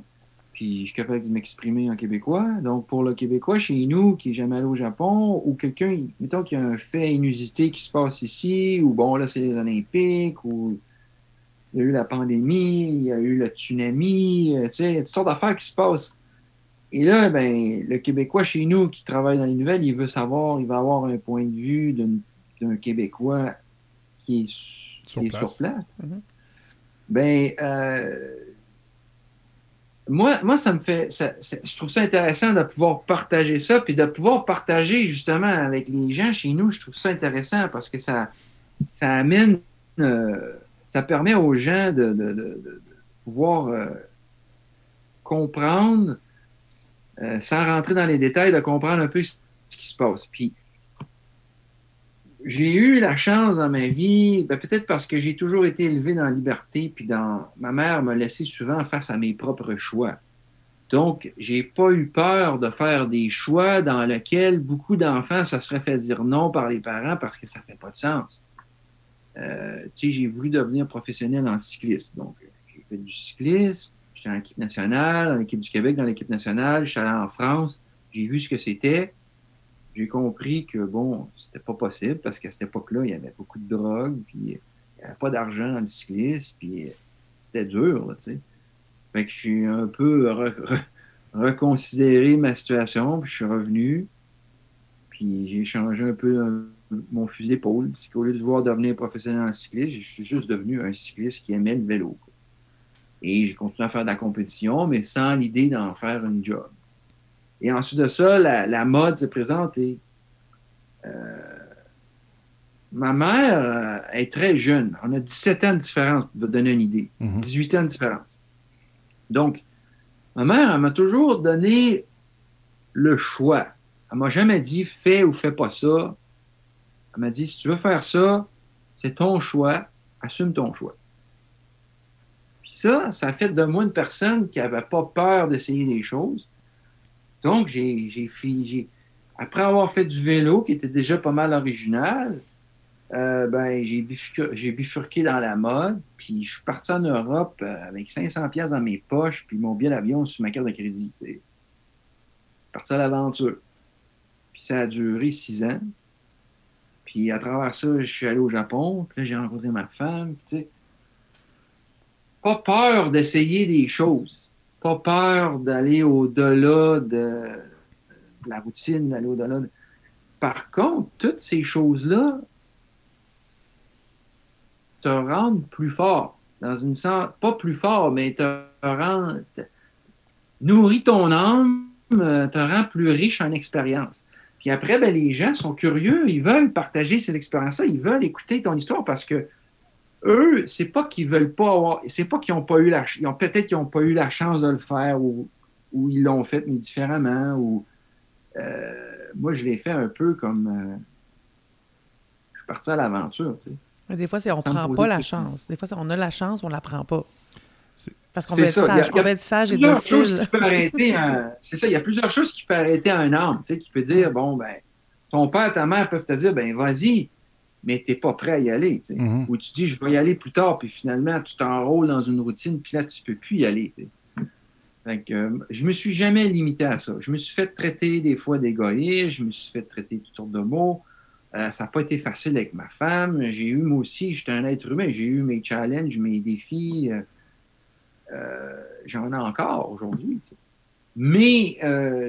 puis je suis capable de m'exprimer en québécois. Donc, pour le Québécois chez nous, qui est jamais allé au Japon, ou quelqu'un, mettons qu'il y a un fait inusité qui se passe ici, ou bon, là, c'est les Olympiques, ou il y a eu la pandémie, il y a eu le tsunami, tu sais, il y a toutes sortes d'affaires qui se passent. Et là, ben, le Québécois chez nous qui travaille dans les nouvelles, il veut savoir, il va avoir un point de vue d'un Québécois qui est sur place. Mm-hmm. Ben, euh, moi, moi, ça me fait. je trouve ça intéressant de pouvoir partager ça, puis de pouvoir partager justement avec les gens chez nous. Je trouve ça intéressant parce que ça, ça amène. Euh, ça permet aux gens de, pouvoir euh, comprendre euh, sans rentrer dans les détails, de comprendre un peu ce qui se passe. Puis, j'ai eu la chance dans ma vie, ben, peut-être parce que j'ai toujours été élevé dans la liberté, puis dans ma mère m'a laissé souvent face à mes propres choix. Donc, j'ai pas eu peur de faire des choix dans lesquels beaucoup d'enfants se seraient fait dire non par les parents parce que ça fait pas de sens. Euh, tu sais, j'ai voulu devenir professionnel en cyclisme. Donc, j'ai fait du cyclisme, J'étais en équipe nationale, en équipe du Québec, dans l'équipe nationale. Je suis allé en France. J'ai vu ce que c'était. J'ai compris que, bon, c'était pas possible parce qu'à cette époque-là, il y avait beaucoup de drogue, puis il n'y avait pas d'argent dans le cyclisme, puis c'était dur, tu sais. Fait que j'ai un peu reconsidéré ma situation, puis je suis revenu, puis j'ai changé un peu euh, mon fusil d'épaule. Au lieu de vouloir devenir professionnel en cyclisme, je suis juste devenu un cycliste qui aimait le vélo. Et j'ai continué à faire de la compétition, mais sans l'idée d'en faire une job. Et ensuite de ça, la, mode s'est présentée. Euh, ma mère euh, est très jeune. On a 17 ans de différence, pour vous donner une idée. 18 mhm. ans de différence. Donc, ma mère, elle m'a toujours donné le choix. Elle m'a jamais dit fais ou fais pas ça. Elle m'a dit si tu veux faire ça, c'est ton choix, assume ton choix. Puis ça, ça a fait de moi une personne qui n'avait pas peur d'essayer des choses. Donc, j'ai, j'ai, après avoir fait du vélo, qui était déjà pas mal original, euh, ben, j'ai, bifurqué, dans la mode, puis je suis parti en Europe euh, avec 500 pièces dans mes poches, puis mon billet d'avion sur ma carte de crédit. suis Parti à l'aventure. Puis ça a duré six ans. Puis à travers ça, je suis allé au Japon, puis là, j'ai rencontré ma femme, tu sais. Pas peur d'essayer des choses pas peur d'aller au-delà de, la routine, d'aller au-delà. Par contre, toutes ces choses-là te rendent plus fort. Dans une sens, pas plus fort, mais te rendent, nourrit ton âme, te rend plus riche en expérience. Puis après, ben, les gens sont curieux, ils veulent partager cette expérience-là, ils veulent écouter ton histoire parce que eux, c'est pas qu'ils veulent pas avoir, c'est pas qu'ils ont pas eu la, ils ont peut-être qu'ils n'ont pas eu la chance de le faire ou, ou ils l'ont fait mais différemment ou euh, moi je l'ai fait un peu comme euh, je suis parti à l'aventure. Tu sais. Des fois, c'est on prend pas la chance. Des fois, on a la chance, on la prend pas. Parce qu'on veut, être sage, on être sage et docile. C'est ça, il y a plusieurs choses qui peuvent arrêter un homme, tu sais, qui peut dire, bon, ben, ton père, ta mère peuvent te dire, ben, vas-y, mais tu n'es pas prêt à y aller. Mm-hmm. Ou tu dis, je vais y aller plus tard, puis finalement, tu t'enrôles dans une routine, puis là, tu ne peux plus y aller. Donc, euh, je me suis jamais limité à ça. Je me suis fait traiter des fois d'égoïste, je me suis fait traiter toutes sortes de mots. Euh, ça n'a pas été facile avec ma femme. J'ai eu, moi aussi, j'étais un être humain, j'ai eu mes challenges, mes défis. Euh, j'en ai encore aujourd'hui. Mais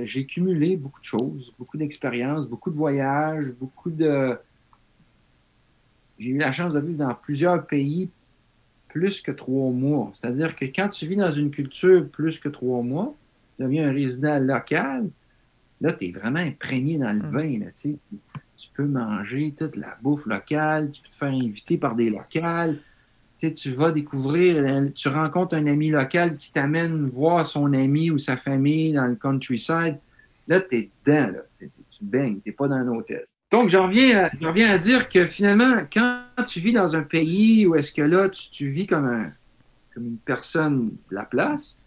j'ai cumulé beaucoup de choses, beaucoup d'expériences, beaucoup de voyages, beaucoup de, j'ai eu la chance de vivre dans plusieurs pays plus que trois mois. C'est-à-dire que quand tu vis dans une culture plus que trois mois, tu deviens un résident local, là, tu es vraiment imprégné dans le mm. vin. Là, tu peux manger toute la bouffe locale, tu peux te faire inviter par des locales. Tu, vas découvrir, tu rencontres un ami local qui t'amène voir son ami ou sa famille dans le countryside. Là, tu es dedans, là. tu baignes, tu n'es pas dans un hôtel. Donc, j'en reviens, à, à dire que finalement, quand tu vis dans un pays où est-ce que là, tu, vis comme, un, comme une personne de la place,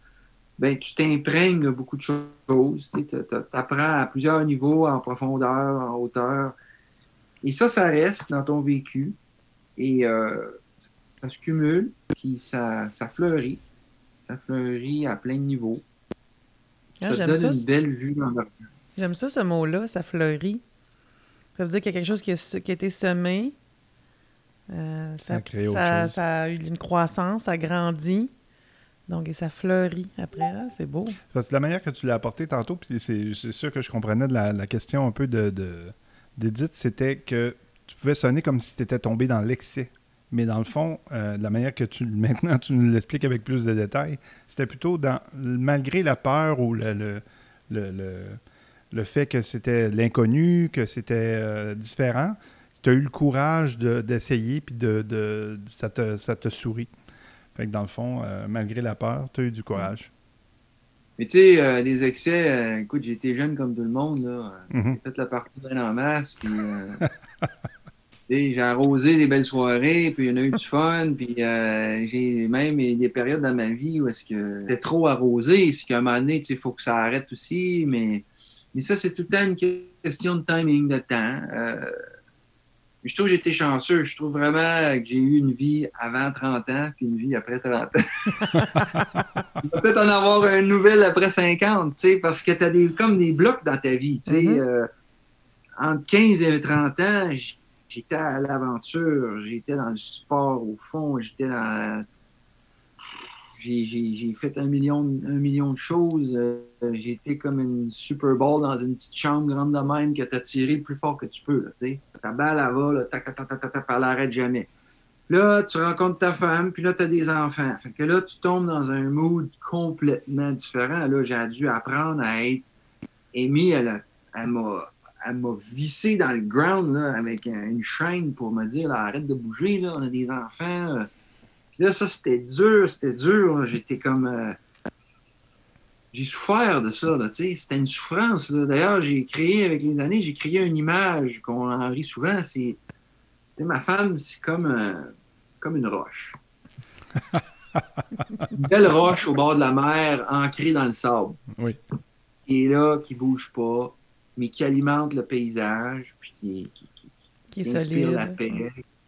ben, tu t'imprègnes beaucoup de choses. Tu apprends à plusieurs niveaux, en profondeur, en hauteur. Et ça, ça reste dans ton vécu. Et euh, ça se cumule, puis ça, ça fleurit. Ça fleurit à plein de niveaux. Ah, ça donne une belle vue dans J'aime ça, ce mot-là, ça fleurit. Ça veut dire qu'il y a quelque chose qui a, été semé. Euh, ça, ça, a eu une croissance, ça grandit. Donc, et ça fleurit après. C'est beau. C'est la manière que tu l'as apporté tantôt, puis c'est sûr que je comprenais de la, question un peu d'Edith, de, c'était que tu pouvais sonner comme si tu étais tombé dans l'excès. Mais dans le fond, euh, la manière que tu maintenant tu nous l'expliques avec plus de détails, c'était plutôt dans malgré la peur ou le, le le fait que c'était l'inconnu, que c'était euh, différent, tu as eu le courage d'essayer, puis de, ça, te, ça te sourit. Fait que dans le fond, euh, malgré la peur, tu as eu du courage. Mais tu sais, euh, les excès, écoute, été jeune comme tout le monde. là. Mm-hmm. J'ai fait la partie d'un en masse, puis j'ai arrosé des belles soirées, puis il y en a eu du fun, puis j'ai même des périodes dans ma vie où est-ce que c'était trop arrosé, c'est qu'à un moment donné, il faut que ça arrête aussi, mais mais ça, c'est tout le temps une question de timing, de temps. Euh, je trouve que été chanceux. Je trouve vraiment que j'ai eu une vie avant 30 ans puis une vie après 30 ans. peut-être en avoir une nouvelle après 50, tu sais, parce que tu as des, comme des blocs dans ta vie. Tu sais, mm-hmm. euh, entre 15 et 30 ans, j'étais à l'aventure, j'étais dans le sport au fond, j'étais dans j'ai fait un million, un million de choses. Euh, j'ai été comme une Super Bowl dans une petite chambre grande de même que tu as tiré le plus fort que tu peux. Là, ta balle, elle va, là, tac, tac, tac, tac, tac, elle n'arrête jamais. Là, tu rencontres ta femme, puis là, tu as des enfants. Fait que là, tu tombes dans un mood complètement différent. Là, j'ai dû apprendre à être Amy, elle, m'a elle m'a vissé dans le ground là, avec une chaîne pour me dire arrête de bouger, là, on a des enfants. Puis là, ça, c'était dur, c'était dur. J'étais comme. euh, j'ai souffert de ça, là, tu sais. C'était une souffrance. là. D'ailleurs, j'ai créé, avec les années, j'ai créé une image qu'on en rit souvent. C'est. tu sais, ma femme, c'est comme, euh, comme une roche. une belle roche au bord de la mer, ancrée dans le sable. Oui. Qui est là, qui bouge pas, mais qui alimente le paysage, puis qui, qui, qui- Qui inspire la paix,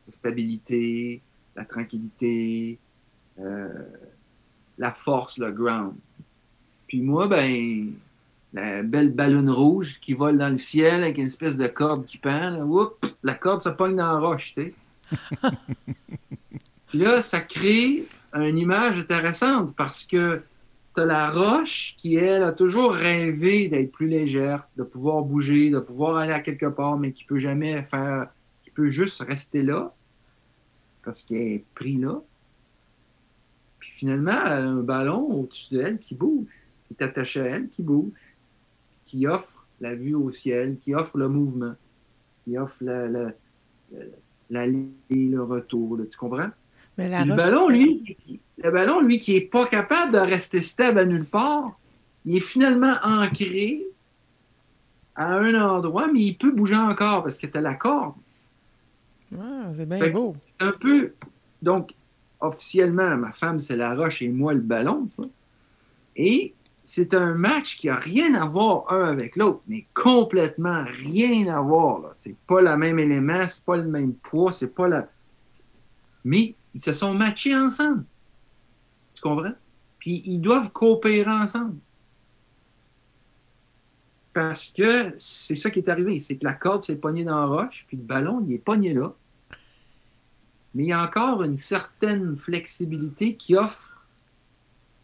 la stabilité, la tranquillité, euh, la force, le ground. Puis moi, ben, la belle ballonne rouge qui vole dans le ciel avec une espèce de corde qui pend, là, whoop, la corde se pogne dans la roche, tu sais. Puis là, ça crée une image intéressante parce que tu as la roche qui, elle, a toujours rêvé d'être plus légère, de pouvoir bouger, de pouvoir aller à quelque part, mais qui peut jamais faire, qui peut juste rester là parce qu'elle est pris là. Puis finalement, elle a un ballon au-dessus d'elle qui bouge, qui est attaché à elle, qui bouge, qui offre la vue au ciel, qui offre le mouvement, qui offre la, la, le retour, là, tu comprends? Mais la Puis le roche- ballon, lui, le ballon, lui, qui n'est pas capable de rester stable à nulle part, il est finalement ancré à un endroit, mais il peut bouger encore parce que tu as la corde. Ah, c'est bien Fait- beau. Un peu. Donc, officiellement, ma femme, c'est la roche et moi, le ballon. Et c'est un match qui n'a rien à voir un avec l'autre, mais complètement rien à voir. C'est pas le même élément, c'est pas le même poids, c'est pas la. Mais ils se sont matchés ensemble. Tu comprends? Puis ils doivent coopérer ensemble. Parce que c'est ça qui est arrivé. C'est que la corde s'est pognée dans la roche, puis le ballon, il est pogné là. Mais il y a encore une certaine flexibilité qui offre,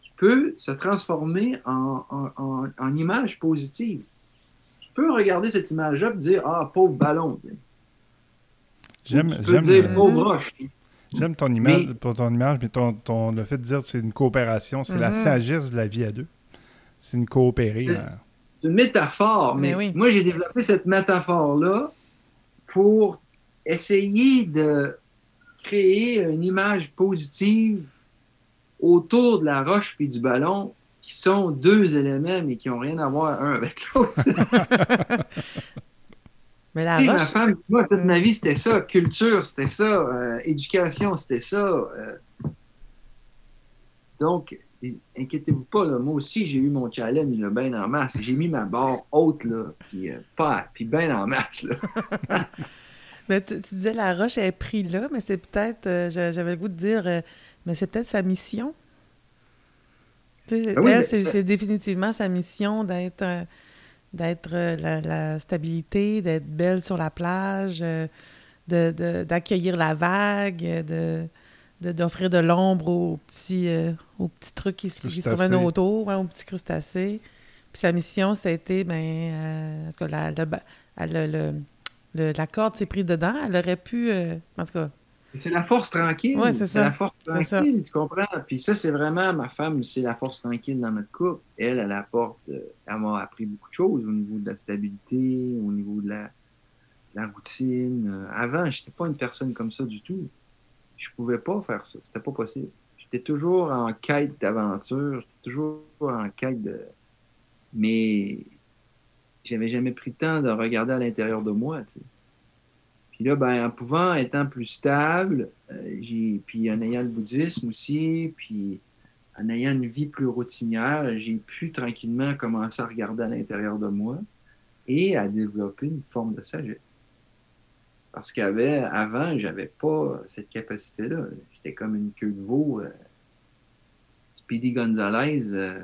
qui peut se transformer en, en- en- en image positive. Tu peux regarder cette image-là et dire Ah, pauvre ballon. J'aime, tu peux j'aime, dire euh, pauvre roche. j'aime ton image, Mais- pour ton image, mais ton, ton- le fait de dire que c'est une coopération, c'est la Mhm. sagesse de la vie à deux. C'est une coopérer. C'est- hein. Une métaphore, mais, Mais oui. moi j'ai développé cette métaphore-là pour essayer de créer une image positive autour de la roche puis du ballon, qui sont deux éléments, mais qui n'ont rien à voir un avec l'autre. Mais la sais, ma roche, femme, moi, toute ma vie, c'était ça. Culture, c'était ça. Euh, éducation, c'était ça. Euh, donc, et- inquiétez-vous pas, là, moi aussi, j'ai eu mon challenge là, bien en masse. J'ai mis ma barre haute, là, puis euh, pas, puis bien en masse. Là. mais tu, tu disais la roche est prise là, mais c'est peut-être, euh, j'a- j'avais le goût de dire, euh, mais c'est peut-être sa mission. Tu sais, Ben oui, elle, mais c'est ça- définitivement sa mission d'être euh, d'être la, la stabilité, d'être belle sur la plage, euh, de- de- d'accueillir la vague, de d'offrir de, l'ombre aux petits, euh, aux petits trucs qui, se- qui se promènent autour, hein, aux petits crustacés. Puis sa mission, ça a été, ben, euh, en tout cas, la, le- le- la corde s'est prise dedans. Elle aurait pu, euh, en tout cas, C'est la force tranquille. Ouais, c'est ça. la force tranquille, tu comprends? Puis ça, c'est vraiment ma femme, c'est la force tranquille dans notre couple. Elle, elle apporte, euh, elle m'a appris beaucoup de choses au niveau de la stabilité, au niveau de la, la routine. Euh, Avant, je n'étais pas une personne comme ça du tout. Je pouvais pas faire ça. C'était pas possible. J'étais toujours en quête d'aventure. J'étais toujours en quête de. Mais j'avais jamais pris le temps de regarder à l'intérieur de moi. Puis là, ben, en pouvant, étant plus stable, euh, j'ai, puis en ayant le bouddhisme aussi, puis en ayant une vie plus routinière, j'ai pu tranquillement commencer à regarder à l'intérieur de moi et à développer une forme de sagesse. Parce qu'avant, j'avais pas cette capacité-là. J'étais comme une queue de veau. euh, Speedy Gonzalez euh,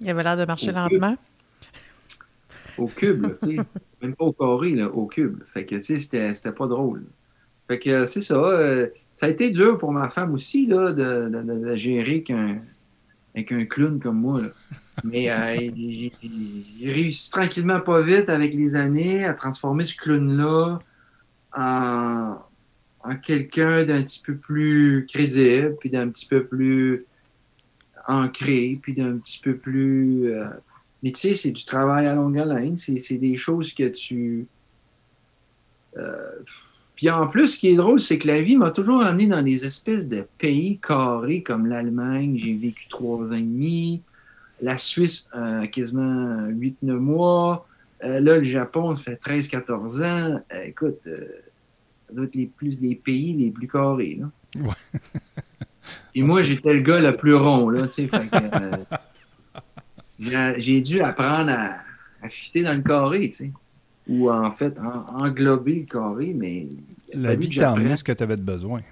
il avait l'air de marcher lentement. Au cube, là, même pas au carré, là, au cube. Fait que, tu sais, c'était, pas drôle. Fait que, c'est ça. euh, ça a été dur pour ma femme aussi, là, de, de- de- de gérer qu'un, avec un clown comme moi, là. Mais euh, j'ai, j'ai réussi tranquillement pas vite avec les années à transformer ce clown-là en, en quelqu'un d'un petit peu plus crédible, puis d'un petit peu plus ancré, puis d'un petit peu plus... euh, Mais tu sais, c'est du travail à longue haleine. C'est des choses que tu. Euh, puis en plus, ce qui est drôle, c'est que la vie m'a toujours amené dans des espèces de pays carrés comme l'Allemagne. J'ai vécu trois ans et demi. La Suisse, euh, quasiment 8-9 mois. Euh, là, le Japon, ça fait 13-14 ans. écoute, ça doit être les, plus, les pays les plus carrés. Là. Ouais. Et moi, j'étais le gars le plus rond. Là, tu sais, j'ai dû apprendre à, à fitter dans le carré. Tu sais ou en fait englober le carré, mais. La vie t'a amené ce que tu avais besoin.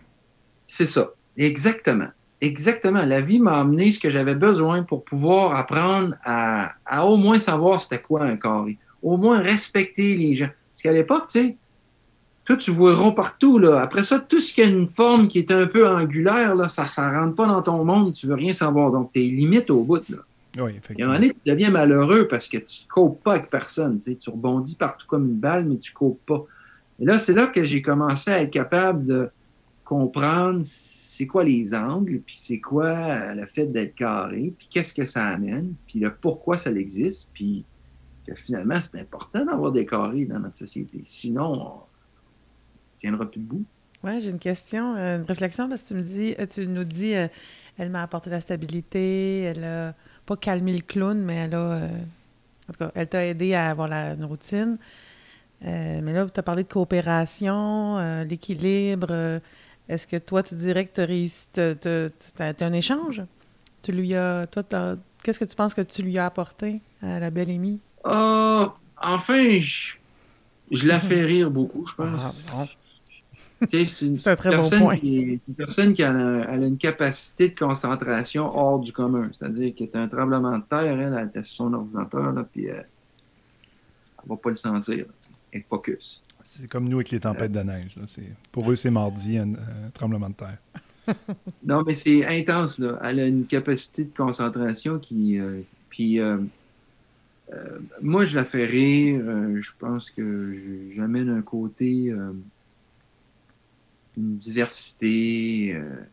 C'est ça. Exactement. Exactement. La vie m'a amené ce que j'avais besoin pour pouvoir apprendre à, à au moins savoir c'était quoi un carré. Au moins respecter les gens. Parce qu'à l'époque, tu sais, toi, tu vois rond partout. Là. Après ça, tout ce qui a une forme qui est un peu angulaire, là, ça ne rentre pas dans ton monde, tu veux rien savoir. Donc, tu es limite au bout. Là. Oui, effectivement. Et à un moment donné, tu deviens malheureux parce que tu ne copes pas avec personne. Tu, sais, tu rebondis partout comme une balle, mais tu ne copes pas. Et là, c'est là que j'ai commencé à être capable de comprendre c'est quoi les angles, puis c'est quoi euh, le fait d'être carré, puis qu'est-ce que ça amène, puis le pourquoi ça existe, puis que finalement, c'est important d'avoir des carrés dans notre société. Sinon, on ne tiendra plus debout. Oui, j'ai une question, euh, une réflexion. Parce que tu, me dis, euh, tu nous dis, elle m'a apporté la stabilité, elle a pas calmer le clown, mais elle a. Euh, en tout cas, elle t'a aidé à avoir la, une routine. Euh, mais là, tu as parlé de coopération, euh, l'équilibre. Est-ce que toi, tu dirais que tu as réussi, tu as, un échange? Tu lui as. Toi, qu'est-ce que tu penses que tu lui as apporté à la belle Amy? Oh, enfin, je, je la fais rire beaucoup, je pense. Ah, c'est une, un très bon point. Qui une personne qui a, une capacité de concentration hors du commun. C'est-à-dire qu'elle a un tremblement de terre, elle, elle est sur son ordinateur, là, puis euh, elle ne va pas le sentir. Elle est focus. C'est comme nous avec les tempêtes de neige. Pour eux, c'est mardi, un, tremblement de terre. non, mais c'est intense. Là. Elle a une capacité de concentration qui. Euh, puis. Euh, moi, je la fais rire. je pense que j'amène un côté une diversité. Euh.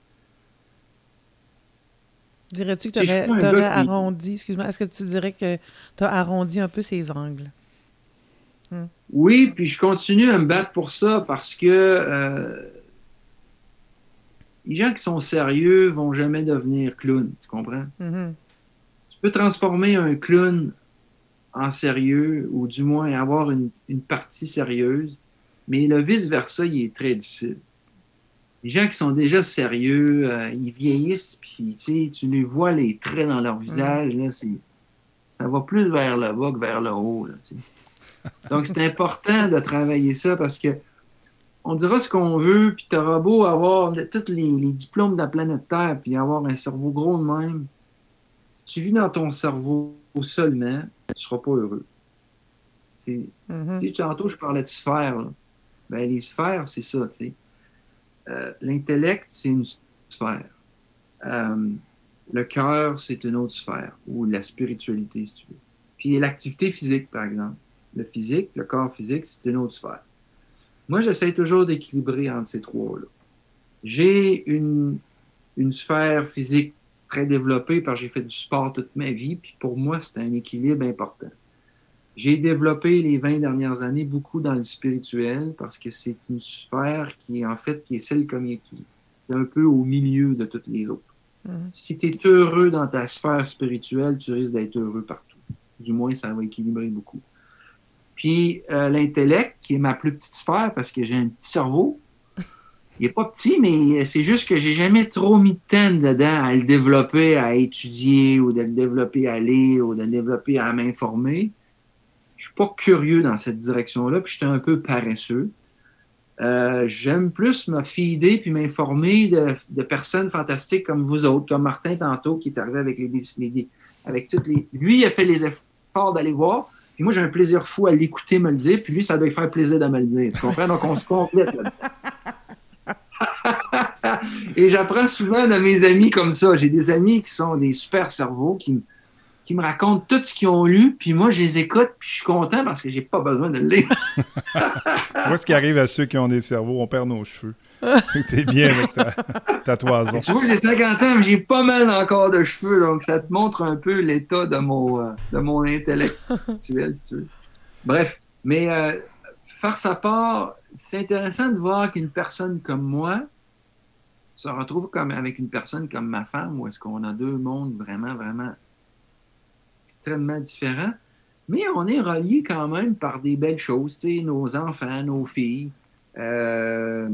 Dirais-tu que tu aurais, arrondi, excuse-moi, est-ce que tu dirais que tu as arrondi un peu ses angles? Hmm. Oui, puis je continue à me battre pour ça parce que euh, les gens qui sont sérieux vont jamais devenir clowns, tu comprends? Mm-hmm. Tu peux transformer un clown en sérieux ou du moins avoir une, une partie sérieuse, mais le vice-versa, il est très difficile les gens qui sont déjà sérieux, euh, ils vieillissent, puis tu les vois les traits dans leur visage, là, ça va plus vers le bas que vers le haut. Donc, c'est important de travailler ça parce que on dira ce qu'on veut, puis tu auras beau avoir tous les, diplômes de la planète Terre, puis avoir un cerveau gros de même. Si tu vis dans ton cerveau seulement, tu ne seras pas heureux. C'est, mm-hmm. Tantôt, je parlais de sphères. Ben, les sphères, c'est ça. sais. Euh, l'intellect, c'est une sphère. Euh, le cœur, c'est une autre sphère, ou la spiritualité, si tu veux. Puis l'activité physique, par exemple. Le physique, le corps physique, c'est une autre sphère. Moi, j'essaie toujours d'équilibrer entre ces trois-là. J'ai une, une sphère physique très développée parce que j'ai fait du sport toute ma vie, puis pour moi, c'est un équilibre important. J'ai développé les 20 dernières années beaucoup dans le spirituel parce que c'est une sphère qui est en fait qui est celle comme qui est un peu au milieu de toutes les autres. Mm-hmm. Si tu es heureux dans ta sphère spirituelle, tu risques d'être heureux partout. Du moins, ça va équilibrer beaucoup. Puis euh, l'intellect, qui est ma plus petite sphère parce que j'ai un petit cerveau, il n'est pas petit, mais c'est juste que j'ai jamais trop mis de temps dedans à le développer, à étudier, ou de le développer à lire, ou de le développer à m'informer je suis pas curieux dans cette direction-là, puis j'étais un peu paresseux. Euh, j'aime plus me fider puis m'informer de, personnes fantastiques comme vous autres, comme Martin tantôt qui est arrivé avec les, avec toutes les. Lui, il a fait les efforts d'aller voir, puis moi j'ai un plaisir fou à l'écouter me le dire, puis lui, ça doit lui faire plaisir de me le dire. Tu comprends? Donc on se complète. Et j'apprends souvent de mes amis comme ça. J'ai des amis qui sont des super cerveaux qui, qui me racontent tout ce qu'ils ont lu, puis moi, je les écoute, puis je suis content parce que j'ai pas besoin de le lire. tu vois ce qui arrive à ceux qui ont des cerveaux, on perd nos cheveux. T'es bien avec ta, ta toison. Tu vois, j'ai 50 ans, mais j'ai pas mal encore de cheveux, donc ça te montre un peu l'état de mon, euh, de mon intellect actuel, si tu veux. Bref, mais euh, faire sa part, c'est intéressant de voir qu'une personne comme moi se retrouve comme avec une personne comme ma femme, où est-ce qu'on a deux mondes vraiment, vraiment extrêmement différents, mais on est reliés quand même par des belles choses, tu sais, nos enfants, nos filles, euh,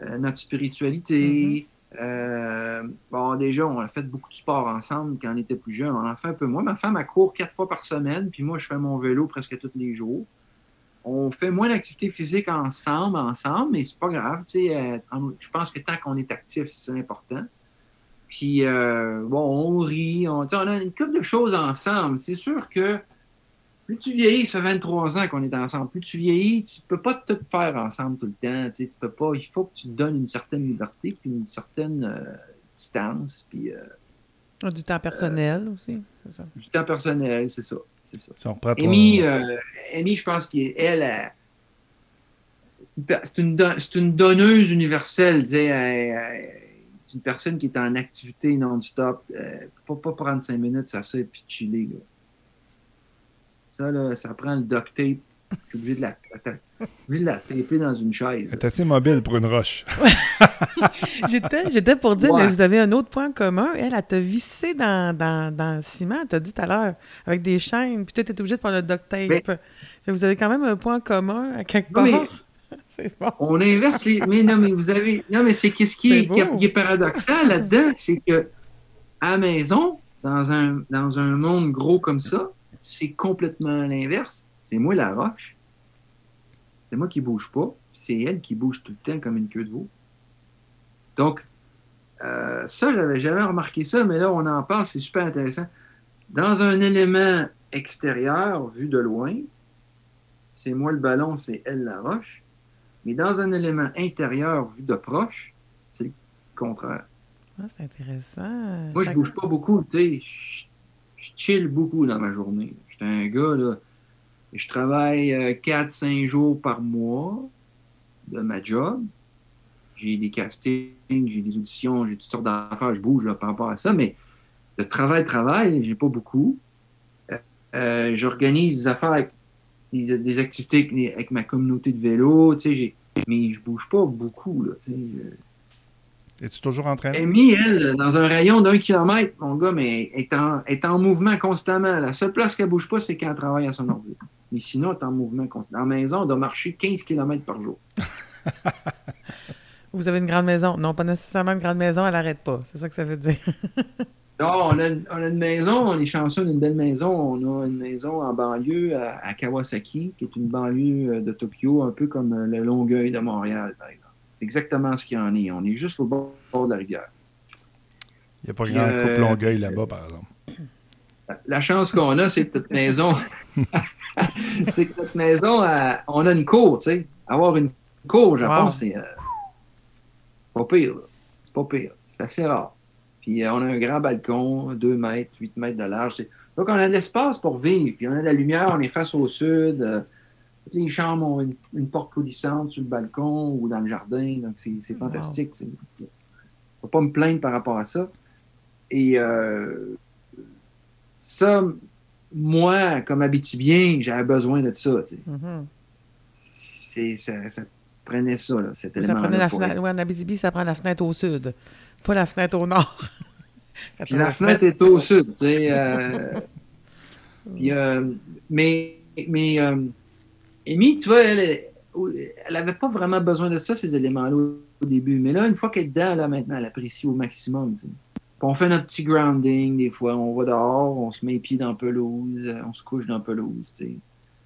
euh, notre spiritualité. Euh, bon, déjà, on a fait beaucoup de sport ensemble quand on était plus jeune. On en fait un peu moins. Ma femme, elle court quatre fois par semaine, puis moi, je fais mon vélo presque tous les jours. On fait moins d'activité physique ensemble, ensemble, mais c'est pas grave. Tu sais, je pense que tant qu'on est actif, c'est important. Puis, euh, bon, on rit, on, on, a une couple de choses ensemble. C'est sûr que plus tu vieillis, ça fait 23 ans qu'on est ensemble, plus tu vieillis, tu peux pas tout faire ensemble tout le temps. Tu, sais, tu peux pas, il faut que tu te donnes une certaine liberté, puis une certaine euh, distance. Puis, euh, du temps personnel aussi, c'est ça. Du temps personnel, c'est ça. C'est ça. Si on reprend Amy, euh, Amy, je pense qu'elle, c'est une, une, donneuse universelle. Tu sais, elle, c'est une personne qui est en activité non-stop. Euh, pas, pas prendre cinq minutes, ça et puis chiller. Là. Ça, là, ça prend le duct tape. Je suis obligé de la, obligé de la taper dans une chaise. Elle est assez mobile pour une roche. j'étais, j'étais pour dire, mais vous avez un autre point commun. Elle, elle t'a vissé dans, dans, dans le ciment, t'as dit tout à l'heure, avec des chaînes, puis toi, t'es obligé de prendre le duct tape. Vous avez quand même un point commun à quelque part. On inverse les. Mais non, mais vous avez. Non, mais c'est qu'est-ce qui est, paradoxal là-dedans, c'est que à la maison, dans un, dans un monde gros comme ça, c'est complètement l'inverse. C'est moi la roche. C'est moi qui bouge pas. C'est elle qui bouge tout le temps comme une queue de veau. Donc, euh, ça, j'avais jamais remarqué ça, mais là, on en parle, c'est super intéressant. Dans un élément extérieur, vu de loin, c'est moi le ballon, c'est elle la roche. Mais dans un élément intérieur vu de proche, c'est le contraire. Ah, c'est intéressant. Moi, je ne bouge pas beaucoup. Je, je chill beaucoup dans ma journée. Je suis un gars, là, je travaille 4-5 euh, jours par mois de ma job. J'ai des castings, j'ai des auditions, j'ai toutes sortes d'affaires, je bouge là, par rapport à ça, mais de travail, travail, j'ai pas beaucoup. Euh, euh, j'organise des affaires avec des, activités avec, ma communauté de vélo, tu sais, mais je bouge pas beaucoup, là, tu sais. Es-tu toujours en train? Amy, elle, dans un rayon d'un kilomètre, mon gars, mais est en, est en mouvement constamment. La seule place qu'elle bouge pas, c'est quand elle travaille à son ordi. Mais sinon, elle est en mouvement constamment. Dans la maison, on doit marcher 15 km par jour. Vous avez une grande maison. Non, pas nécessairement une grande maison, elle n'arrête pas. C'est ça que ça veut dire. on a, une maison, on est chanceux d'une belle maison. On a une maison en banlieue à, Kawasaki, qui est une banlieue euh, de Tokyo, un peu comme euh, le Longueuil de Montréal, par exemple. C'est exactement ce qu'il y en est. On est juste au bord de la rivière. Il n'y a pas grand euh, couple Longueuil là-bas, par exemple. La chance qu'on a, c'est que notre maison, c'est que notre maison, on a une cour, tu sais. Avoir une cour au Japon, c'est pas pire. C'est pas pire. C'est assez rare. Puis euh, on a un grand balcon, 2 mètres, 8 mètres de large. Donc on a de l'espace pour vivre. Puis on a de la lumière, on est face au sud. Euh, toutes les chambres ont une, porte coulissante sur le balcon ou dans le jardin. Donc c'est fantastique. Il ne faut pas me plaindre par rapport à ça. Et euh, ça, moi, comme habitibien, j'avais besoin de ça. Mm-hmm. ça, prenait ça, là, cet Ça prenait la fenêtre. Oui, en Abitibi, ça prend la fenêtre au sud. Pas la fenêtre au nord. la fenêtre est au sud, tu sais. Euh, euh, mais, mais euh, Amy, tu vois, elle n'avait pas vraiment besoin de ça, ces éléments-là, au début. Mais là, une fois qu'elle est dedans, là, maintenant, elle apprécie au maximum. Tu sais. on fait notre petit grounding, des fois. On va dehors, on se met les pieds dans pelouse, on se couche dans pelouse. Tu sais.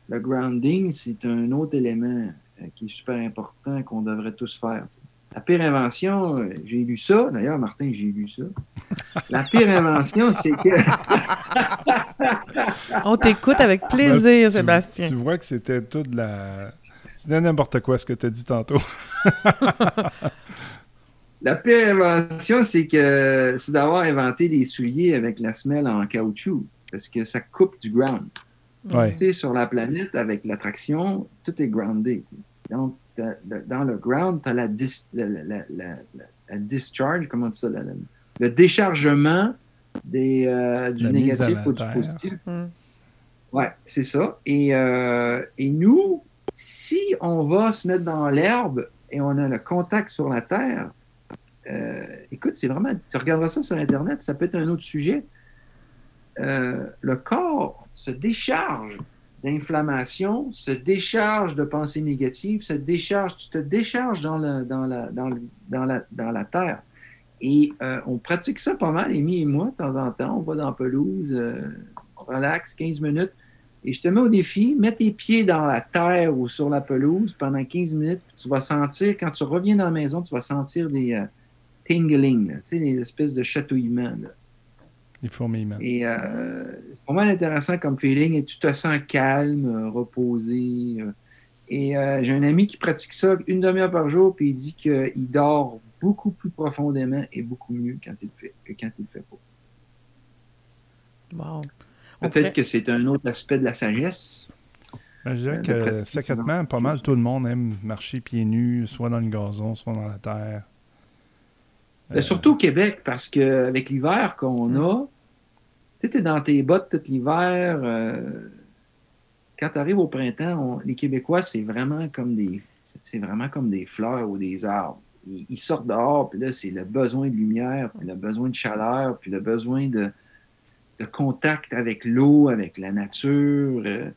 Le grounding, c'est un autre élément qui est super important qu'on devrait tous faire. Tu sais. La pire invention, euh, j'ai lu ça. D'ailleurs, Martin, j'ai lu ça. La pire invention, c'est que. On t'écoute avec plaisir, Sébastien. Tu vois que c'était tout de la. C'était n'importe quoi ce que tu as dit tantôt. la pire invention, c'est que c'est d'avoir inventé des souliers avec la semelle en caoutchouc. parce que ça coupe du ground. Ouais. Tu sais, sur la planète, avec l'attraction, tout est groundé. Donc, dans le ground, tu as la, dis- la, la- la- la- la discharge, comment on dit ça, la- la- le déchargement des, euh, du négatif ou du positif. Mm. Ouais, c'est ça. Et, euh, et nous, si on va se mettre dans l'herbe et on a le contact sur la terre, euh, écoute, c'est vraiment. Tu regarderas ça sur Internet, ça peut être un autre sujet. Euh, le corps se décharge d'inflammation, se décharge de pensées négatives, se décharge, tu te décharges dans, dans, la, dans, la, dans la terre. Et euh, on pratique ça pas mal, Amy et moi, de temps en temps. On va dans la pelouse, euh, on relaxe 15 minutes. Et je te mets au défi, mets tes pieds dans la terre ou sur la pelouse pendant 15 minutes. tu vas sentir, quand tu reviens dans la maison, tu vas sentir des euh, tingling, des espèces de chatouillements. Les fourmillements. Et euh, c'est pas mal intéressant comme feeling et tu te sens calme, euh, reposé. euh. Et euh, j'ai un ami qui pratique ça une demi-heure par jour, puis il dit qu'il dort beaucoup plus profondément et beaucoup mieux quand il le fait que quand il le fait pas. Bon. On Peut-être que c'est un autre aspect de la sagesse. Ben, je dirais Euh, que secrètement, pas mal tout le monde aime marcher pieds nus, soit dans le gazon, soit dans la terre. Ben, Euh, surtout au Québec, parce qu'avec l'hiver qu'on a, tu sais, dans tes bottes tout l'hiver. euh, quand tu arrives au printemps, on- les Québécois, c'est vraiment comme des c'est vraiment comme des fleurs ou des arbres. Ils, ils sortent dehors, puis là, c'est le besoin de lumière, puis le besoin de chaleur, puis le besoin de, de contact avec l'eau, avec la nature. euh.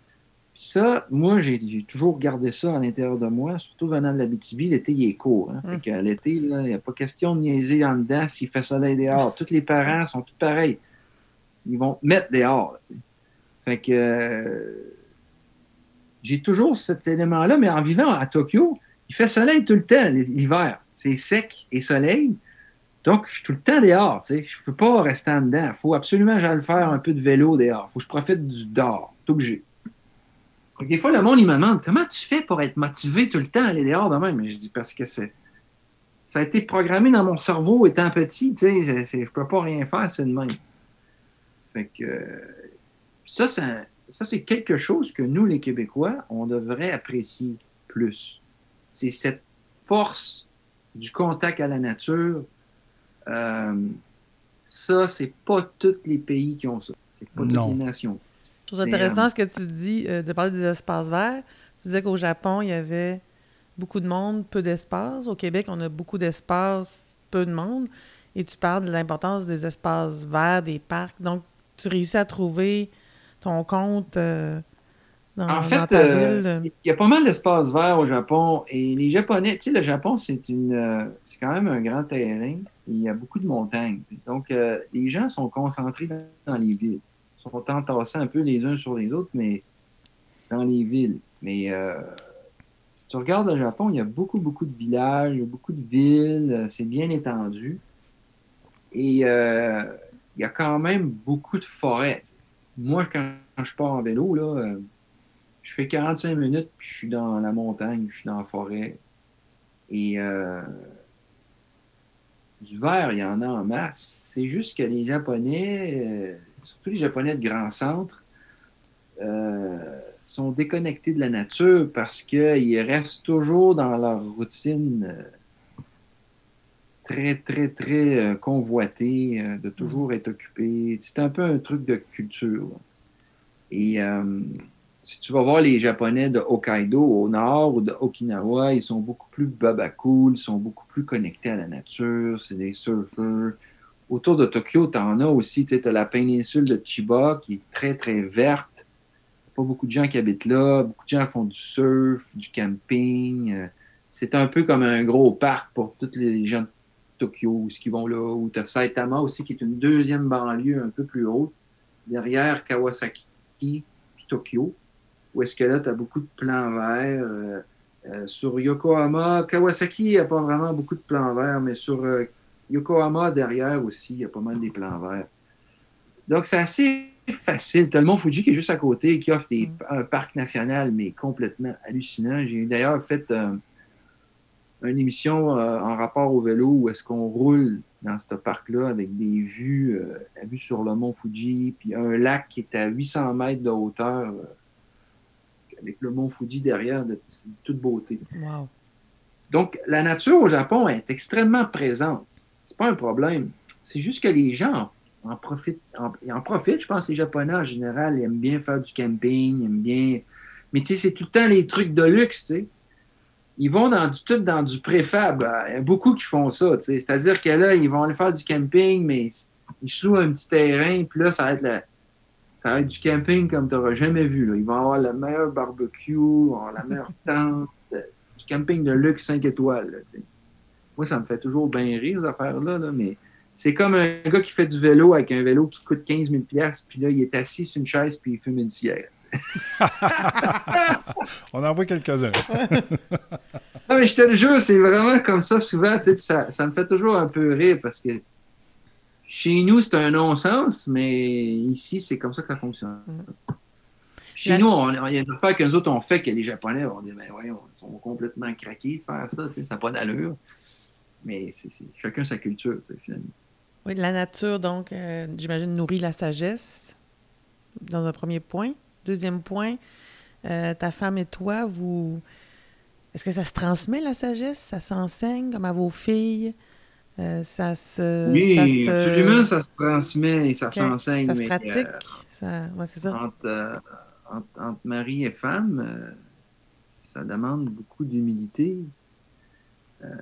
Ça, moi, j'ai toujours gardé ça à l'intérieur de moi, surtout venant de la BTB. L'été, il est court. Hein? Fait Mm. qu'à l'été, il n'y a pas question de niaiser en dedans s'il fait soleil dehors. Tous les parents sont tous pareils. Ils vont te mettre dehors. là. Fait que euh, j'ai toujours cet élément-là, mais en vivant à Tokyo, il fait soleil tout le temps l'hiver. C'est sec et soleil. Donc, je suis tout le temps dehors. Je ne peux pas rester en dedans. Il faut absolument que j'aille le faire un peu de vélo dehors. Il faut que je profite du dehors. Tout obligé. Donc, des fois, le monde, il me demande comment tu fais pour être motivé tout le temps à aller dehors de même. Mais je dis parce que c'est. Ça a été programmé dans mon cerveau étant petit. Tu sais, je- je ne peux pas rien faire, c'est de même. Fait que. euh, ça, ça, ça, c'est quelque chose que nous, les Québécois, on devrait apprécier plus. C'est cette force du contact à la nature. Euh, ça, c'est pas tous les pays qui ont ça. C'est pas Non. toutes les nations. Trouve ça intéressant euh, ce que tu dis euh, de parler des espaces verts. Tu disais qu'au Japon, il y avait beaucoup de monde, peu d'espace. Au Québec, on a beaucoup d'espace, peu de monde. Et tu parles de l'importance des espaces verts, des parcs. Donc, tu réussis à trouver ton compte euh, dans, En dans fait, ta euh, ville. il y a pas mal d'espaces verts au Japon et les Japonais, tu sais, le Japon, c'est une, euh, c'est quand même un grand terrain. Il y a beaucoup de montagnes. Donc, euh, les gens sont concentrés dans, dans les villes. Sont entassés un peu les uns sur les autres, mais dans les villes. Mais euh, si tu regardes le Japon, il y a beaucoup, beaucoup de villages, beaucoup de villes, euh, c'est bien étendu. Et euh, il y a quand même beaucoup de forêts. Moi, quand je pars en vélo, là, je fais 45 minutes, puis je suis dans la montagne, je suis dans la forêt. Et du vert, il y en a en masse. C'est juste que les Japonais, surtout les Japonais de grands centres, euh, sont déconnectés de la nature parce qu'ils restent toujours dans leur routine euh, très, très, très euh, convoitée, de toujours être occupé. C'est un peu un truc de culture. Et si tu vas voir les Japonais de Hokkaido au nord ou de Okinawa, ils sont beaucoup plus babacool, ils sont beaucoup plus connectés à la nature, c'est des surfeurs. Autour de Tokyo, tu en as aussi, tu as la péninsule de Chiba qui est très, très verte. Pas beaucoup de gens qui habitent là, beaucoup de gens font du surf, du camping. euh, C'est un peu comme un gros parc pour tous les gens de Tokyo, ce qui vont là, ou tu as Saitama aussi, qui est une deuxième banlieue un peu plus haute, derrière Kawasaki Tokyo, où est-ce que là, tu as beaucoup de plans verts. euh, euh, sur Yokohama, Kawasaki, il a pas vraiment beaucoup de plans verts, mais sur Yokohama, derrière aussi, il y a pas mal des plans verts. Donc, c'est assez facile. Tu as le Mont Fuji qui est juste à côté, qui offre des, Mm. un parc national, mais complètement hallucinant. J'ai d'ailleurs fait euh, une émission euh, en rapport au vélo où est-ce qu'on roule dans ce parc-là avec des vues, euh, la vue sur le mont Fuji, puis un lac qui est à 800 mètres de hauteur, euh, avec le mont Fuji derrière, de, toute beauté. Donc, la nature au Japon est extrêmement présente. Pas un problème. C'est juste que les gens en profitent. En, en profitent, je pense, les Japonais en général aiment bien faire du camping, aiment bien. Mais tu sais, c'est tout le temps les trucs de luxe, tu sais ils vont dans du, tout dans du préfab. Il y a beaucoup qui font ça. C'est-à-dire que là, ils vont aller faire du camping, mais ils louent un petit terrain, puis là, ça va être, ça va être du camping comme tu n'auras jamais vu. Là. Ils vont avoir le meilleur barbecue, la meilleure tente, du camping de luxe 5 étoiles. Moi, ça me fait toujours bien rire, ces affaires-là, mais c'est comme un gars qui fait du vélo avec un vélo qui coûte 15 000 puis là, il est assis sur une chaise, puis il fume une cigarette. On en voit quelques-uns. non, mais je te le jure, c'est vraiment comme ça souvent. Ça, ça me fait toujours un peu rire parce que chez nous, c'est un non-sens, mais ici, c'est comme ça que ça fonctionne. Chez nous, il y a une affaire que nous autres, on fait que les Japonais vont dire, ben voyons, ils sont complètement craqués de faire ça, ça n'a pas d'allure. Mais c'est chacun sa culture, finalement. Oui, la nature, donc, euh, j'imagine, nourrit la sagesse, dans un premier point. Deuxième point, euh, ta femme et toi, vous. Est-ce que ça se transmet la sagesse? Ça s'enseigne comme à vos filles? Euh, ça se. Oui, ça se... absolument, ça se transmet et ça s'enseigne. Ça se pratique? Ça... c'est ça. Entre, entre, mari et femme, ça demande beaucoup d'humilité.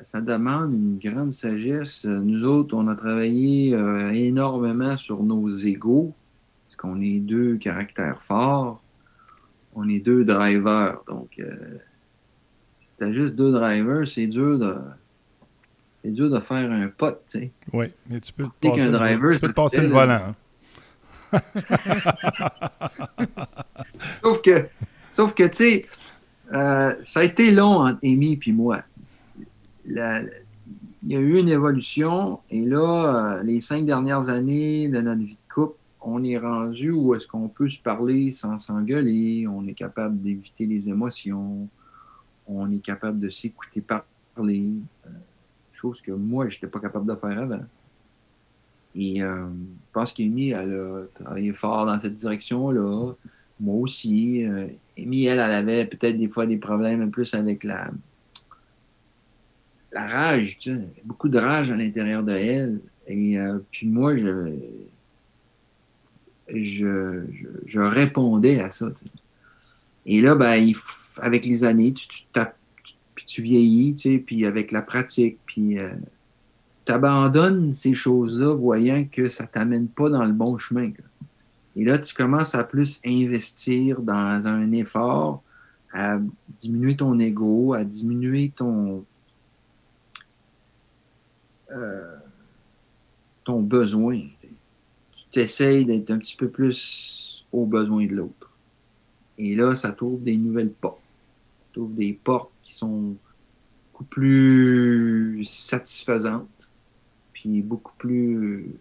Ça demande une grande sagesse. Nous autres, on a travaillé énormément sur nos égaux qu'on est deux caractères forts, on est deux drivers. Donc, euh, si tu juste deux drivers, c'est dur de. C'est dur de faire un pote, tu sais. Oui, mais tu peux te passer, driver, tu peux te passer le volant. Hein. sauf que, sauf que tu sais, euh, ça a été long entre Amy et moi. Il y a eu une évolution et là, euh, les cinq dernières années de notre vie on est rendu où est-ce qu'on peut se parler sans s'engueuler, on est capable d'éviter les émotions, on est capable de s'écouter parler, euh, chose que moi, je n'étais pas capable de faire avant. Et euh, je pense qu'Amy, elle a travaillé fort dans cette direction-là. Moi aussi. Amy, elle, elle avait peut-être des fois des problèmes plus avec la, la rage, tu beaucoup de rage à l'intérieur de elle. Et puis moi, je, je, répondais à ça. Et là, ben, avec les années, tu, tu, tu vieillis, puis avec la pratique, puis euh, tu abandonnes ces choses-là, voyant que ça ne t'amène pas dans le bon chemin. Et là, tu commences à plus investir dans un effort, à diminuer ton ego, à diminuer ton, euh, ton besoin tu essayes d'être un petit peu plus aux besoins de l'autre. Et là, ça t'ouvre des nouvelles portes. Ça t'ouvre des portes qui sont beaucoup plus satisfaisantes, puis beaucoup plus...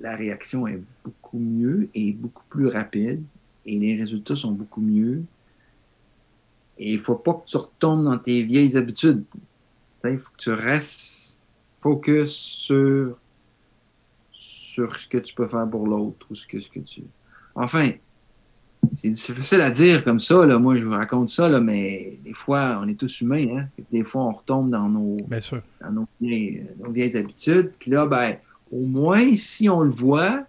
La réaction est beaucoup mieux et beaucoup plus rapide, et les résultats sont beaucoup mieux. Et il ne faut pas que tu retombes dans tes vieilles habitudes. Il faut que tu restes focus sur sur ce que tu peux faire pour l'autre ou ce que, ce que tu. Enfin, c'est facile à dire comme ça. Là. Moi, je vous raconte ça, là, mais des fois, on est tous humains. Hein? Des fois, on retombe dans nos, Dans nos, vieilles, habitudes. Puis là, ben, au moins, si on le voit,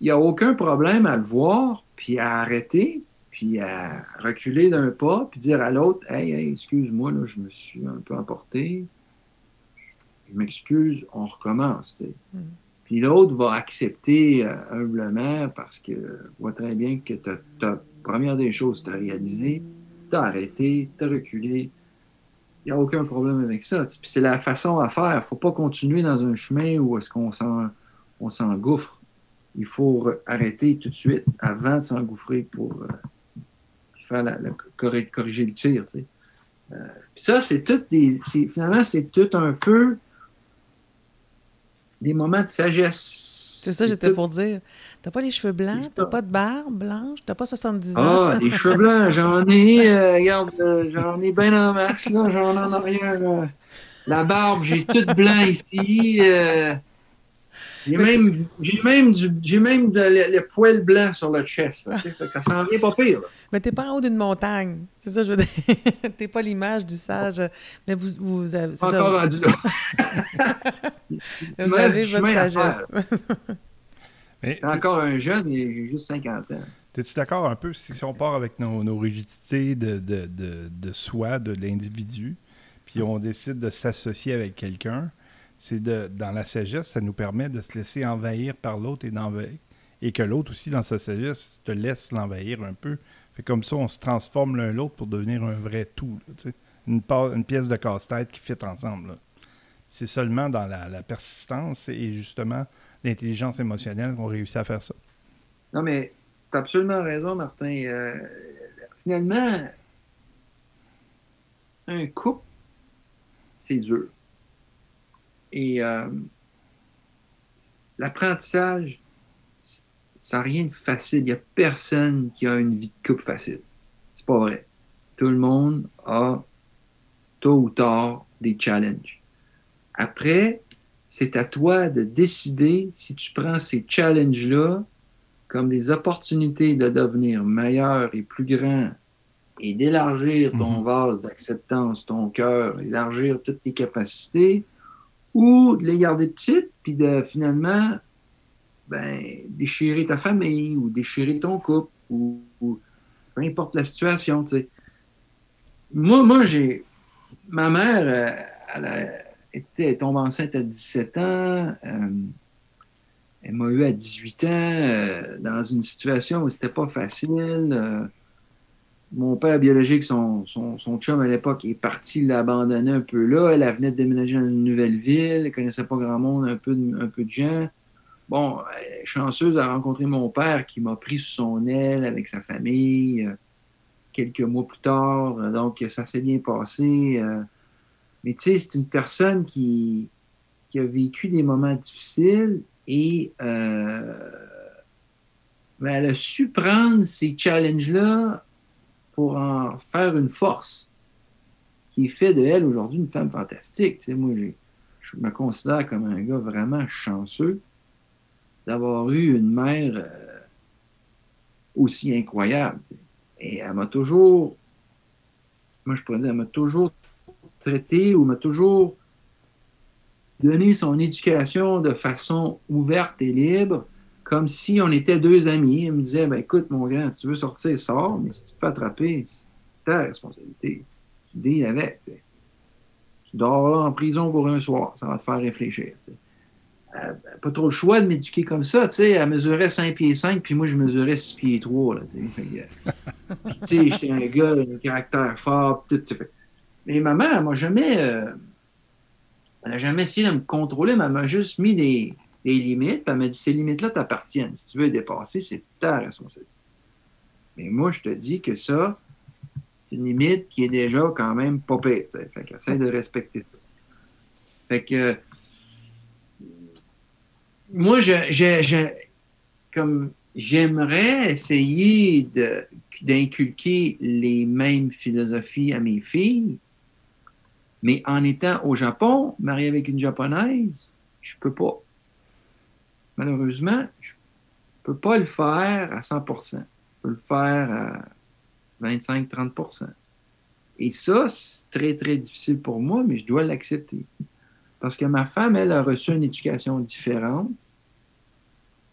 il n'y a aucun problème à le voir, puis à arrêter, puis à reculer d'un pas, puis dire à l'autre Hey, excuse-moi, là, je me suis un peu emporté. Je m'excuse, on recommence. Mm. Puis l'autre va accepter euh, humblement parce que voit très bien que ta première des choses, tu as réalisé, tu as arrêté, tu as reculé. Il n'y a aucun problème avec ça. Puis c'est la façon à faire. Il ne faut pas continuer dans un chemin où est-ce qu'on s'engouffre. Il faut arrêter tout de suite avant de s'engouffrer pour euh, faire la, corriger le tir. Euh, puis ça, c'est tout des. Finalement, c'est tout un peu des moments de sagesse. C'est ça, j'étais pour dire. T'as pas les cheveux blancs, t'as pas de barbe blanche, t'as pas 70 ans? Ah, les cheveux blancs, j'en ai, euh, regarde, euh, j'en ai bien en masse, là, j'en ai en arrière. La barbe, j'ai tout blanc ici. euh, j'ai même, j'ai même, du, j'ai même de- le, le poil blanc sur le chest. là, ça s'en vient pas pire. là. Mais t'es pas en haut d'une montagne. C'est ça, je veux dire. t'es pas l'image du sage. Mais vous, vous avez, ça, encore rendu là. vous Il avez votre sagesse. Mais encore un jeune et j'ai juste 50 ans. es-tu d'accord un peu si, si on part avec nos, nos rigidités de, de, de, de soi, de l'individu, puis on décide de s'associer avec quelqu'un, c'est de dans la sagesse, ça nous permet de se laisser envahir par l'autre et d'envahir. Et que l'autre aussi, dans sa sagesse, te laisse l'envahir un peu. Fait comme ça, on se transforme l'un l'autre pour devenir un vrai tout. une, pièce de casse-tête qui fit ensemble. C'est seulement dans la, persistance et justement l'intelligence émotionnelle qu'on réussit à faire ça. Non, mais tu as absolument raison, Martin. Euh, finalement, un couple, c'est dur. Et euh, l'apprentissage, ça n'a rien de facile. Il n'y a personne qui a une vie de couple facile. C'est pas vrai. Tout le monde a, tôt ou tard, des challenges. Après, c'est à toi de décider si tu prends ces challenges-là comme des opportunités de devenir meilleur et plus grand et d'élargir ton Mhm. vase d'acceptance, ton cœur, élargir toutes tes capacités, ou de les garder petites, puis de finalement ben, déchirer ta famille ou déchirer ton couple, ou, peu importe la situation. Moi, moi j'ai. Ma mère, euh, elle, tombe enceinte à 17 ans. euh, elle m'a eu à 18 ans euh, dans une situation où c'était pas facile. mon père biologique, son, son, son chum à l'époque, est parti l'abandonner un peu là. Elle, venait de déménager dans une nouvelle ville. Elle connaissait pas grand monde, un peu un peu de gens. Bon, est chanceuse à rencontrer mon père qui m'a pris sous son aile avec sa famille euh, quelques mois plus tard. Euh, Donc, ça s'est bien passé. euh. mais tu sais, c'est une personne qui, qui a vécu des moments difficiles et euh, ben, elle a su prendre ces challenges-là pour en faire une force qui fait de elle aujourd'hui une femme fantastique. Tu sais, moi, je me considère comme un gars vraiment chanceux d'avoir eu une mère euh, aussi incroyable. Et elle m'a toujours, moi je pourrais dire, elle m'a toujours traité ou m'a toujours donné son éducation de façon ouverte et libre, comme si on était deux amis. Elle me disait, ben, écoute mon grand, si tu veux sortir, sors, mais si tu te fais attraper, c'est ta responsabilité. Tu deals avec. tu sais. Tu dors là en prison pour un soir, ça va te faire réfléchir. Euh, pas trop le choix de m'éduquer comme ça. Tu sais, elle mesurait 5 pieds 5, puis moi, je mesurais 6 pieds 3. Là, euh, tu sais, j'étais un gars, un caractère fort, tout. tu sais. Fait- Mais ma mère, elle m'a jamais. euh, elle n'a jamais essayé de me contrôler, mais elle m'a juste mis des, limites. puis elle m'a dit ces limites-là t'appartiennent. Si tu veux les dépasser, c'est ta responsabilité. Mais moi, je te dis que ça, c'est une limite qui est déjà quand même pas pire. Fait qu'essaie de respecter ça. Fait que moi, je, comme j'aimerais essayer d'inculquer les mêmes philosophies à mes filles, mais en étant au Japon, marié avec une japonaise, je peux pas. Malheureusement, je peux pas le faire à 100%. Je peux le faire à 25-30%. Et ça, c'est très, très difficile pour moi, mais je dois l'accepter. Parce que ma femme, elle, a reçu une éducation différente.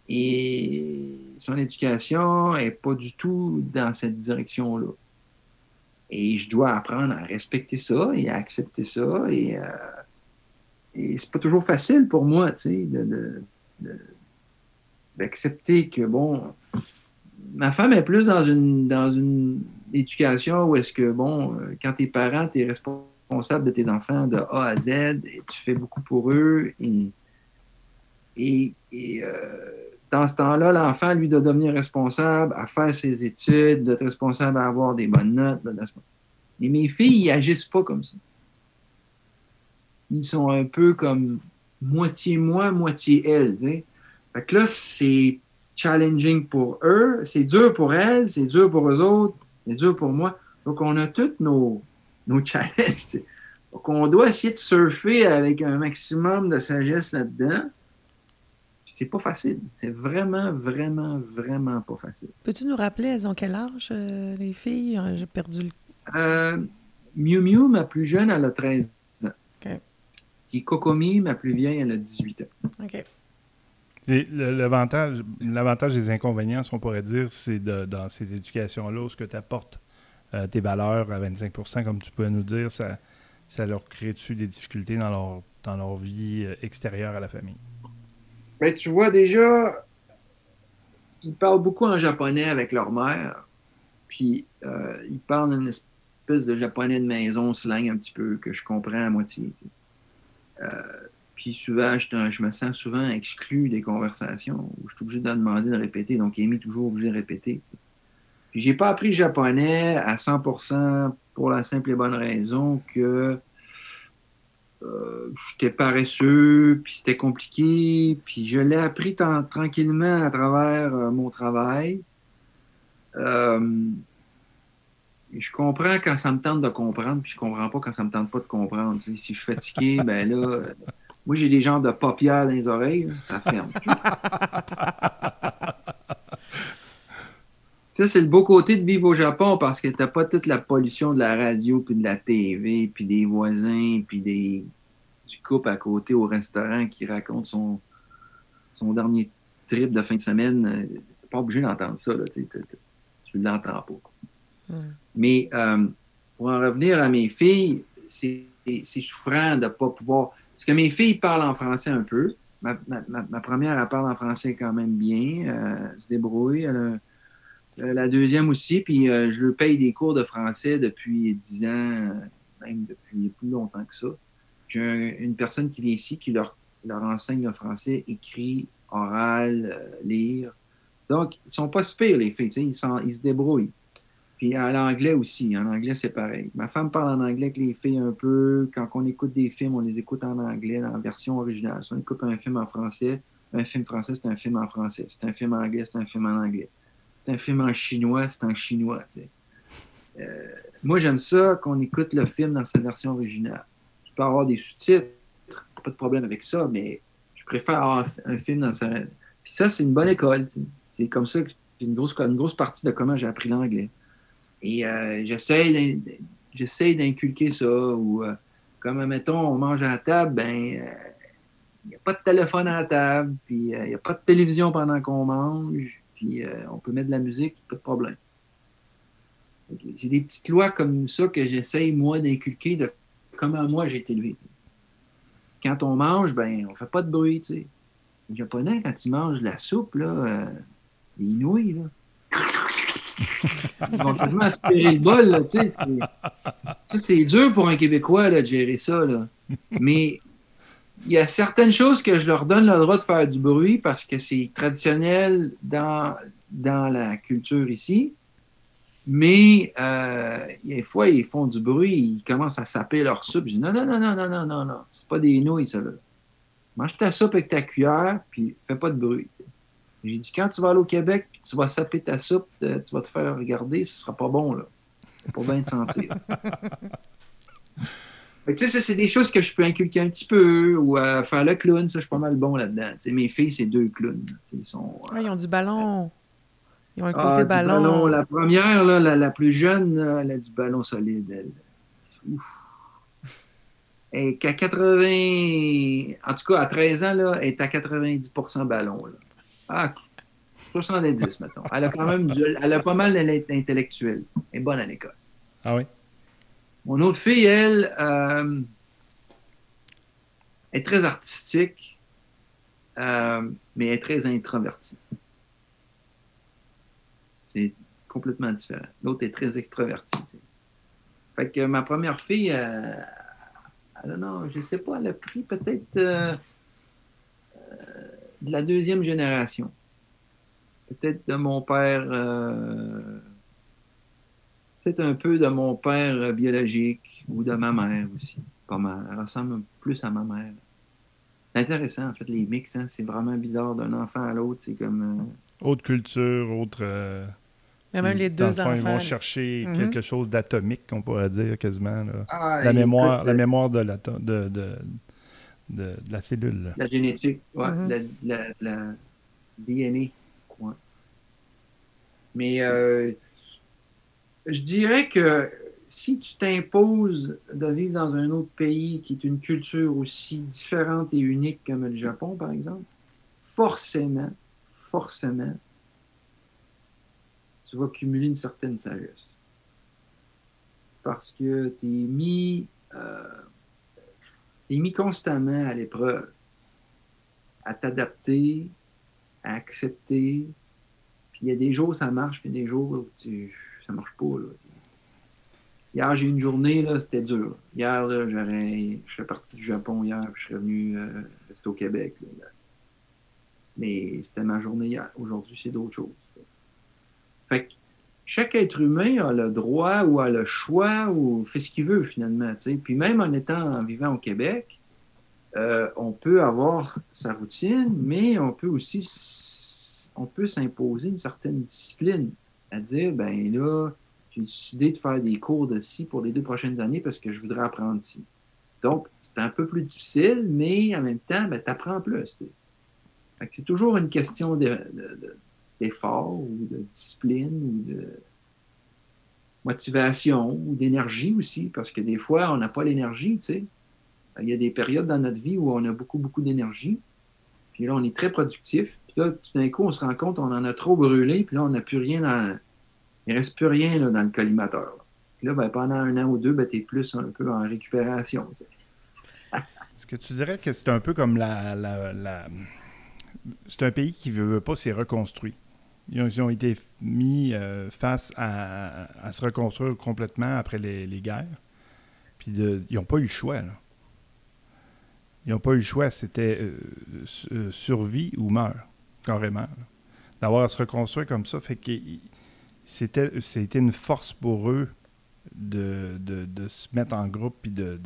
Et son éducation n'est pas du tout dans cette direction-là. Et je dois apprendre à respecter ça et à accepter ça. Et, euh, et c'est pas toujours facile pour moi, tu sais, de, d'accepter que, bon, ma femme est plus dans une, dans une éducation où est-ce que, bon, euh, quand t'es parent, tu es responsable de tes enfants de A à Z et tu fais beaucoup pour eux. Et, et, euh, dans ce temps-là, l'enfant, lui, doit devenir responsable à faire ses études, d'être responsable à avoir des bonnes notes. Mais mes filles, ils agissent pas comme ça. Ils sont un peu comme moitié moi, moitié elle. tu sais. Fait que là, c'est challenging pour eux, c'est dur pour elles, c'est dur pour eux autres, c'est dur pour moi. Donc, on a tous nos, nos challenges. Donc, on doit essayer de surfer avec un maximum de sagesse là-dedans. C'est pas facile. C'est vraiment, vraiment, vraiment pas facile. Peux-tu nous rappeler, elles ont quel âge, euh, les filles? Euh, j'ai perdu le... Euh, Miu Miu, ma plus jeune, elle a 13 ans. OK. Puis Kokomi, ma plus vieille, elle a 18 ans. OK. Et L'avantage l'avantage des inconvénients, ce qu'on pourrait dire, c'est de- dans cette éducation-là, ce que tu apportes euh, tes valeurs à 25% comme tu peux nous dire, ça, leur crée-tu des difficultés dans leur, dans leur vie euh, extérieure à la famille? Ben, tu vois déjà, ils parlent beaucoup en japonais avec leur mère. Puis euh, ils parlent une espèce de japonais de maison, slang un petit peu, que je comprends à moitié. Euh, puis souvent, je me sens souvent exclu des conversations où je suis obligé de demander de répéter. Donc, Amy est toujours obligé de répéter. Puis j'ai pas appris le japonais à 100% pour la simple et bonne raison que euh, j'étais paresseux, puis c'était compliqué, puis je l'ai appris tranquillement à travers euh, mon travail. Euh, je comprends quand ça me tente de comprendre, puis je comprends pas quand ça me tente pas de comprendre. Si je suis fatigué, ben là, moi j'ai des genres de paupières dans les oreilles, là, ça ferme. Ça, c'est le beau côté de vivre au Japon parce que t'as pas toute la pollution de la radio, puis de la TV, puis des voisins, puis des, du couple à côté au restaurant qui raconte son, son dernier trip de fin de semaine. Euh, T'es pas obligé d'entendre ça, là, tu sais, t'es- t'es- tu l'entends pas. Hmm. Mais euh, pour en revenir à mes filles, c'est c'est souffrant de ne pas pouvoir. Parce que mes filles parlent en français un peu. Ma- ma première, elle parle en français quand même bien. euh, elle se débrouille. Elle a- euh, la deuxième aussi. Puis euh, je paye des cours de français depuis 10 ans, euh, même depuis plus longtemps que ça. J'ai un- une personne qui vient ici qui leur, enseigne le français, écrit, oral, lire. Donc, ils sont pas si pires, les filles. Ils, ils se débrouillent. Puis en anglais aussi. En anglais, c'est pareil. Ma femme parle en anglais avec les filles un peu. Quand on écoute des films, on les écoute en anglais, dans la version originale. Si on écoute un film en français, un film français, c'est un film en français. C'est un film anglais, c'est un film en anglais. C'est un film en chinois, c'est en chinois. Euh, moi, j'aime ça qu'on écoute le film dans sa version originale. Tu peux avoir des sous-titres, pas de problème avec ça, mais je préfère avoir un film dans sa. Puis ça, c'est une bonne école. C'est comme ça que c'est une grosse, une grosse partie de comment j'ai appris l'anglais. Et euh, j'essaie d'in- j'essaie d'inculquer ça. Euh, comme, mettons, on mange à la table, ben, il n'y a pas de téléphone à la table, puis il n'y a pas de télévision pendant qu'on mange, puis euh, on peut mettre de la musique, pas de problème. J'ai des petites lois comme ça que j'essaie, moi, d'inculquer de comment moi j'ai été élevé. Quand on mange, ben, on fait pas de bruit, tu sais. Les Japonais, quand ils mangent de la soupe, là, euh, les là, ils vont tellement aspirer le bol, là, tu sais. Ça, c'est dur pour un Québécois, là, de gérer ça, là. Mais il y a certaines choses que je leur donne le droit de faire du bruit parce que c'est traditionnel dans, dans la culture ici. Mais euh, des fois, ils font du bruit, ils commencent à saper leur soupe. Je dis non, non, non, non, non, non, non, non. C'est pas des nouilles, ça, là. Mange ta soupe avec ta cuillère, puis fais pas de bruit. J'ai dit, quand tu vas aller au Québec, tu vas saper ta soupe, euh, tu vas te faire regarder, ce sera pas bon, là. C'est pas bien te sentir. Fait que, tu sais, ça, c'est des choses que je peux inculquer un petit peu, ou euh, faire le clown, ça, je suis pas mal bon là-dedans. Tu sais, mes filles, c'est deux clowns. tu sais, Ils sont, euh, Ah, ils ont du ballon. Ils ont un côté ah, du ballon. La première, là, la, la plus jeune, elle a du ballon solide. Elle. Ouf. Et qu'à 80, en tout cas à 13 ans, là, elle est à 90% ballon. Là. Ah, 70, mettons. Elle a quand même du- elle a pas mal d'intellectuel. Elle est bonne à l'école. Ah oui? Mon autre fille, elle, euh, est très artistique, euh, mais elle est très introvertie. C'est complètement différent. L'autre est très extravertie. tu sais. Fait que ma première fille, euh, elle non, je sais pas, elle a pris peut-être euh, de la deuxième génération. Peut-être de mon père, peut-être un peu de mon père euh, biologique ou de ma mère aussi. Pas mal. Elle ressemble plus à ma mère. C'est intéressant, en fait, les mix, hein, c'est vraiment bizarre d'un enfant à l'autre. C'est comme. euh, Autre culture, autre, euh, Mais même les deux enfants. Ils vont chercher Mhm. quelque chose d'atomique, on pourrait dire quasiment. là. Ah, La, écoute, mémoire, la mémoire de la, de, de, de, de la cellule. là. La génétique, ouais, Mhm. la, la- la DNA. ouais. Mais euh, je dirais que si tu t'imposes de vivre dans un autre pays qui est une culture aussi différente et unique comme le Japon, par exemple, forcément, forcément, tu vas cumuler une certaine sagesse. Parce que tu es mis, euh, mis constamment à l'épreuve à t'adapter, à accepter. Puis il y a des jours ça marche, puis des jours où tu, ça marche pas. Là. Hier, j'ai eu une journée, là, c'était dur. Hier, là, je serais parti du Japon hier, puis je serais venu euh, rester au Québec. là. Mais c'était ma journée hier. Aujourd'hui, c'est d'autres choses. Fait que chaque être humain a le droit ou a le choix ou fait ce qu'il veut finalement. Puis même en étant vivant au Québec, euh, on peut avoir sa routine, mais on peut aussi on peut s'imposer une certaine discipline. À dire, ben là, j'ai décidé de faire des cours de ci pour les deux prochaines années parce que je voudrais apprendre ci. Donc, c'est un peu plus difficile, mais en même temps, ben, tu apprends plus. C'est toujours une question de- de- de- d'effort ou de discipline ou de motivation ou d'énergie aussi, parce que des fois, on n'a pas l'énergie, tu sais. Il y a des périodes dans notre vie où on a beaucoup, beaucoup d'énergie. Puis là, on est très productif. Puis là, tout d'un coup, on se rend compte qu'on en a trop brûlé. Puis là, on n'a plus rien dans. Il reste plus rien là, dans le collimateur. là. Puis là, ben, pendant un an ou deux, ben, tu es plus un peu en récupération. Est-ce que tu dirais que c'est un peu comme la. C'est un pays qui ne veut, pas s'est reconstruit. Ils ont, été mis euh, face à, se reconstruire complètement après les, les guerres. Puis de- ils n'ont pas eu le choix. là. Ils n'ont pas eu le choix. C'était euh, euh, survie ou meurt, carrément. D'avoir à se reconstruire comme ça, fait que c'était, une force pour eux de, de- se mettre en groupe puis de,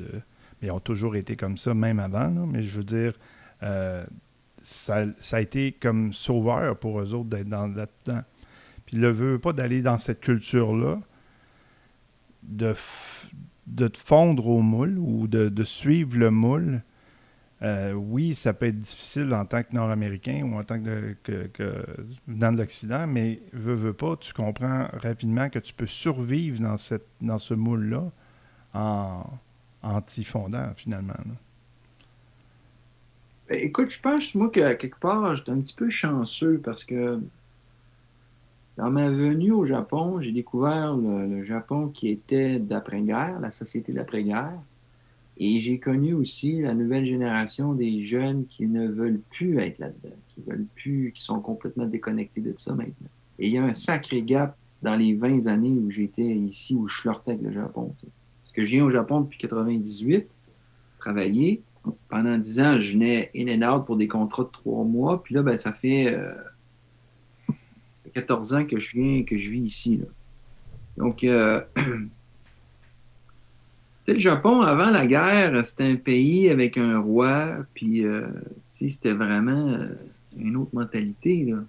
mais ils ont toujours été comme ça, même avant. mais je veux dire, euh, ça, ça a été comme sauveur pour eux autres d'être dans, là-dedans. Puis le veut pas d'aller dans cette culture-là, de, de te fondre au moule ou de, de suivre le moule. Euh, oui, ça peut être difficile en tant que Nord-Américain ou en tant que, que, que de l'Occident, mais veux, veux pas, tu comprends rapidement que tu peux survivre dans, cette, dans ce moule-là en, en t'y fondant, finalement. Ben, écoute, je pense, moi, que quelque part, j'étais un petit peu chanceux parce que dans ma venue au Japon, j'ai découvert le Japon qui était d'après-guerre, la société d'après-guerre. Et j'ai connu aussi la nouvelle génération des jeunes qui ne veulent plus être là-dedans, qui veulent plus, qui sont complètement déconnectés de ça maintenant. Et il y a un sacré gap dans les 20 années où j'étais ici, où je flirtais avec le Japon. Parce que je viens au Japon depuis 98, travailler. Pendant 10 ans, je venais in and out pour des contrats de 3 mois. Puis là, ben, ça fait euh, 14 ans que je viens, que je vis ici. Donc, euh, sais, le Japon, avant la guerre, c'était un pays avec un roi, puis euh, c'était vraiment euh, une autre mentalité. Là.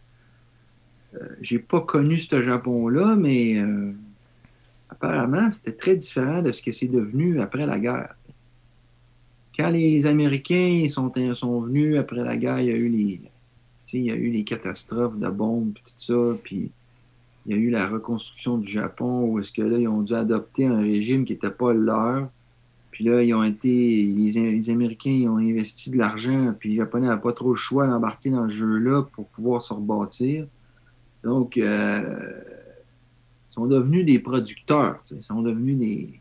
Euh, J'ai pas connu ce Japon-là, mais apparemment, c'était très différent de ce que c'est devenu après la guerre. Quand les Américains sont, sont venus après la guerre, il y a eu les, il y a eu les catastrophes de bombes, puis tout ça, puis il y a eu la reconstruction du Japon où est-ce que là, ils ont dû adopter un régime qui n'était pas le leur. Puis là, ils ont été. Les, Américains ils ont investi de l'argent, puis les Japonais n'avaient pas trop le choix d'embarquer dans ce jeu-là pour pouvoir se rebâtir. Donc, euh, ils sont devenus des producteurs, ils sont devenus des.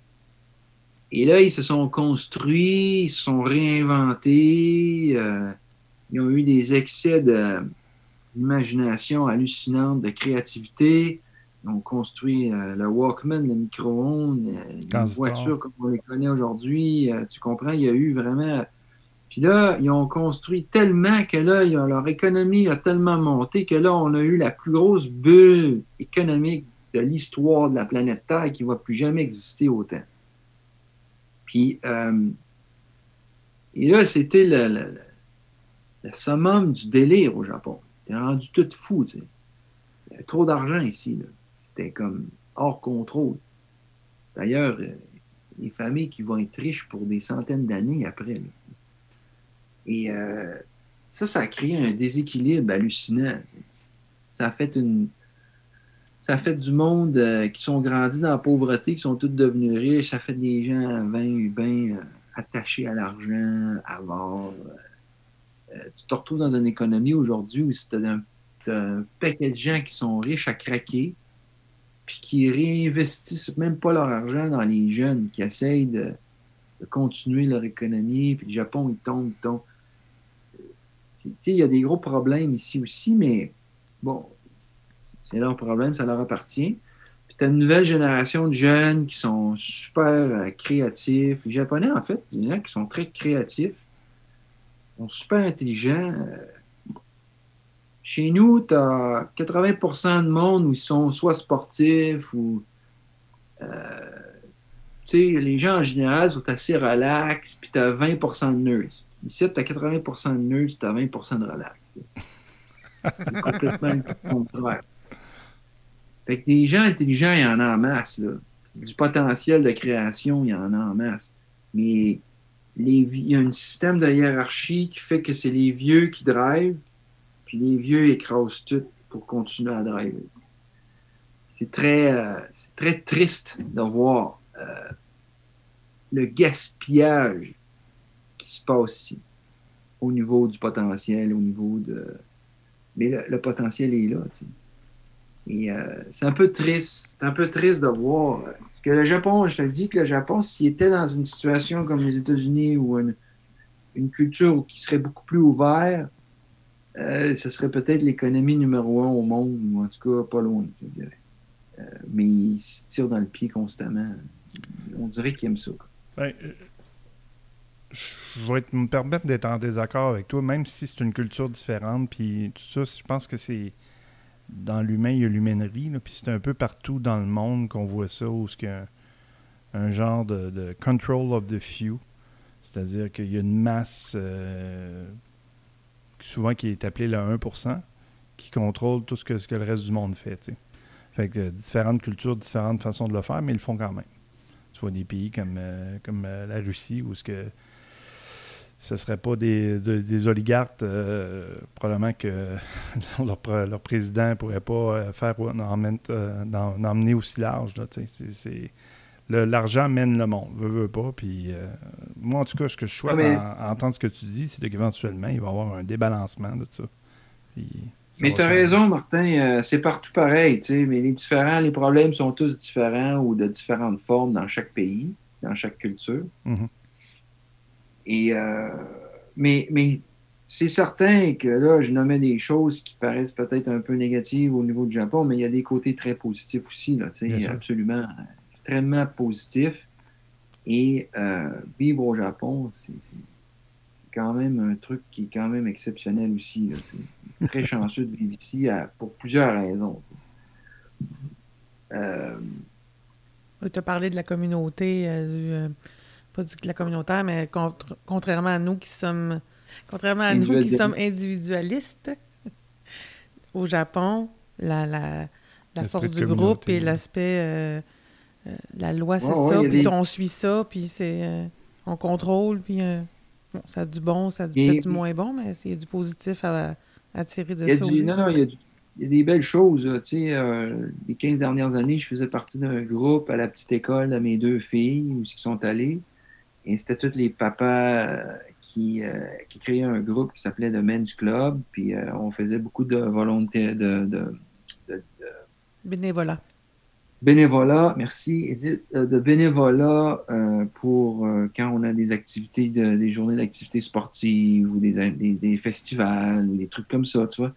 Et là, ils se sont construits, ils se sont réinventés, euh, ils ont eu des excès de, d'imagination hallucinante, de créativité. Ils ont construit euh, le Walkman, le micro-ondes, euh, les voitures comme on les connaît aujourd'hui. Euh, tu comprends, il y a eu vraiment. Puis là, ils ont construit tellement que là, ils ont- leur économie a tellement monté que là, on a eu la plus grosse bulle économique de l'histoire de la planète Terre qui ne va plus jamais exister autant. Puis, et là, c'était le, le- le- le summum du délire au Japon. T'es rendu tout fou, tu sais. Il y avait trop d'argent ici, là. c'était comme hors contrôle. D'ailleurs, euh, les familles qui vont être riches pour des centaines d'années après. Et euh, ça, ça a créé un déséquilibre hallucinant. Ça a fait une. Ça fait du monde euh, qui sont grandis dans la pauvreté, qui sont tous devenus riches. Ça fait des gens bien, bien attachés à l'argent, à avoir. Tu te retrouves dans une économie aujourd'hui où tu as un, paquet de gens qui sont riches à craquer, puis qui réinvestissent même pas leur argent dans les jeunes qui essayent de, continuer leur économie, puis le Japon, il tombe, il tombe. Il y a des gros problèmes ici aussi, mais bon, c'est leur problème, ça leur appartient. Puis tu as une nouvelle génération de jeunes qui sont super euh, créatifs. Les Japonais, en fait, des gens qui sont très créatifs, sont super intelligents. Chez nous, tu as 80% de monde où ils sont soit sportifs ou. Euh, tu sais, les gens en général sont assez relax, puis tu as 20% de nerds. Ici, tu as 80% de nerds, tu as 20% de relax. C'est complètement le contraire. Fait que des gens intelligents, il y en a en masse. Là. Du potentiel de création, il y en a en masse. Mais il y a un système de hiérarchie qui fait que c'est les vieux qui drivent, les vieux écrasent tout pour continuer à driver. C'est très, euh, très triste de voir euh, le gaspillage qui se passe ici, au niveau du potentiel, au niveau de. Mais le, potentiel est là. Et euh, c'est un peu triste. C'est un peu triste de voir. Parce que le Japon, je te dis que le Japon, s'il était dans une situation comme les États-Unis ou une, culture qui serait beaucoup plus ouverte, euh, ce serait peut-être l'économie numéro un au monde, ou en tout cas pas loin. Euh, mais il se tire dans le pied constamment. On dirait qu'il aime ça. Ben, euh, je vais me permettre d'être en désaccord avec toi, même si c'est une culture différente, puis tout ça, je pense que c'est dans l'humain, il y a l'humainerie, puis c'est un peu partout dans le monde qu'on voit ça, où il y un, genre de, control of the few, c'est-à-dire qu'il y a une masse souvent qui est appelé le 1%, qui contrôle tout ce que, ce que le reste du monde fait. Fait que différentes cultures, différentes façons de le faire, mais ils le font quand même. Soit des pays comme, euh, comme euh, la Russie, où ce que ce ne serait pas des, des oligarques, euh, probablement que leur, leur, président ne pourrait pas faire en, emmener aussi large. L'argent mène le monde, veut, veut pas. Puis euh, moi, en tout cas, ce que je souhaite en, entendre ce que tu dis, c'est qu'éventuellement, il va y avoir un débalancement de ça. mais tu as raison, Martin, euh, c'est partout pareil, mais les différents, les problèmes sont tous différents ou de différentes formes dans chaque pays, dans chaque culture. Mm-hmm. Et euh, mais, mais c'est certain que là, je nommais des choses qui paraissent peut-être un peu négatives au niveau du Japon, mais il y a des côtés très positifs aussi, là, absolument extrêmement positif. Et euh, vivre au Japon, c'est quand même un truc qui est quand même exceptionnel aussi. très chanceux de vivre ici pour plusieurs raisons. Euh, tu as parlé de la communauté, euh, pas du, de la communautaire, mais contrairement à nous qui sommes contrairement à nous qui sommes individualistes, au Japon, la, la, la force du groupe et l'aspect euh, la loi, c'est ça, puis on suit ça, puis c'est euh, on contrôle, puis euh, ça a du bon, ça a peut-être du moins bon, mais il y a du positif à, tirer de ça aussi. Non, non, il y, a des belles choses. Tu sais, les 15 dernières années, je faisais partie d'un groupe à la petite école de mes deux filles, où ils sont allés. Et c'était tous les papas qui, qui créaient un groupe qui s'appelait The Men's Club. Puis on faisait beaucoup de volonté, de, de, de bénévolat bénévolat, merci Edith, euh, de bénévolat euh, pour euh, quand on a des activités, des journées d'activités sportives ou des, festivals ou des trucs comme ça, tu vois.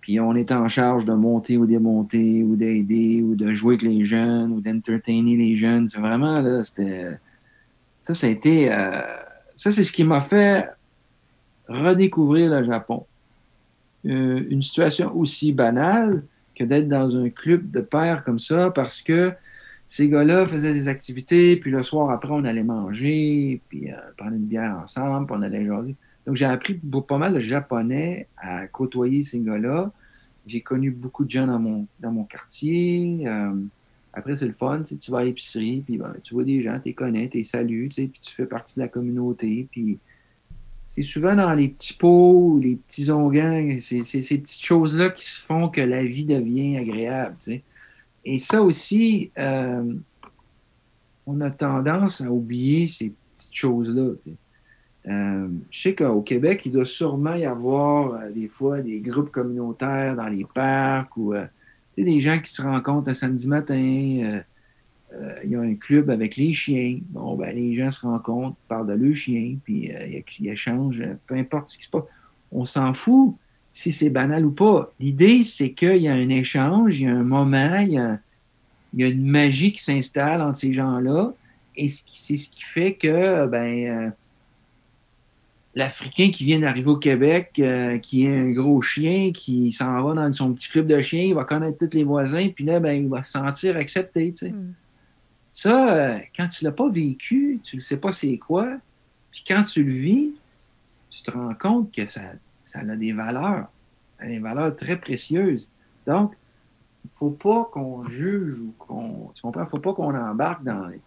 Puis on est en charge de monter ou démonter ou d'aider ou de jouer avec les jeunes ou d'entertainer les jeunes. C'est vraiment, là, c'était... Ça, ça a été... ça, c'est ce qui m'a fait redécouvrir le Japon. une situation aussi banale, que d'être dans un club de pères comme ça parce que ces gars-là faisaient des activités, puis le soir après, on allait manger, puis euh, prendre une bière ensemble, puis on allait jaser. Donc, j'ai appris pas mal de japonais à côtoyer ces gars-là. j'ai connu beaucoup de gens dans mon, dans mon quartier. Euh, après, c'est le fun, tu vas à l'épicerie, puis ben, tu vois des gens, tu les connais, tu les salues, puis tu fais partie de la communauté. Puis c'est souvent dans les petits pots, les petits onguents, c'est ces petites choses-là qui font que la vie devient agréable. Et ça aussi, euh, on a tendance à oublier ces petites choses-là. Euh, je sais qu'au Québec, il doit sûrement y avoir euh, des fois des groupes communautaires dans les parcs ou euh, des gens qui se rencontrent un samedi matin. il y a un club avec les chiens. Bon, ben, les gens se rencontrent, parlent de leurs chiens, puis ils échangent, peu importe ce qui se passe. On s'en fout si c'est banal ou pas. L'idée, c'est qu'il y a un échange, il y a un moment, il y a, il y a une magie qui s'installe entre ces gens-là. Et c'est ce qui fait que, ben, l'Africain qui vient d'arriver au Québec, euh, qui est un gros chien, qui s'en va dans son petit club de chiens, il va connaître tous les voisins, puis là, ben, il va se sentir accepté. Tu sais. Hmm. Ça, euh, quand tu ne l'as pas vécu, tu ne sais pas c'est quoi, puis quand tu le vis, tu te rends compte que ça, ça a des valeurs, des valeurs très précieuses. Donc, il ne faut pas qu'on juge ou qu'on. Tu comprends? Il ne faut pas qu'on embarque dans les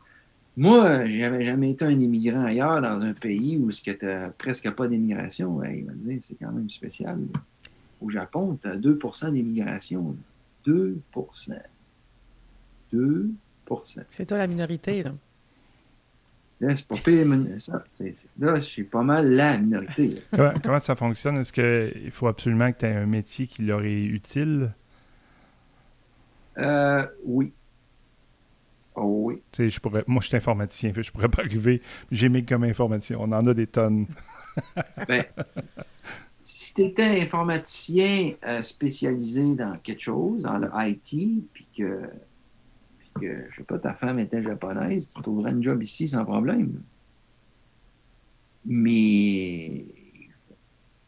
moi, j'avais jamais été un immigrant ailleurs dans un pays où il n'y a presque pas d'immigration. c'est quand même spécial. Au Japon, tu as 2% d'immigration. 2% 2% C'est toi la minorité, là. Là, c'est pas pire, ça. là, je suis pas mal la minorité. comment, ça fonctionne? Est-ce qu'il faut absolument que tu aies un métier qui leur est utile? Euh, oui. Oh oui. Je pourrais, moi, je suis informaticien, je pourrais pas arriver. J'ai mis comme informaticien. On en a des tonnes. ben, si tu étais informaticien euh, spécialisé dans quelque chose, dans le IT, puis que, puis que, je sais pas, ta femme était japonaise, tu trouverais un job ici sans problème. Mais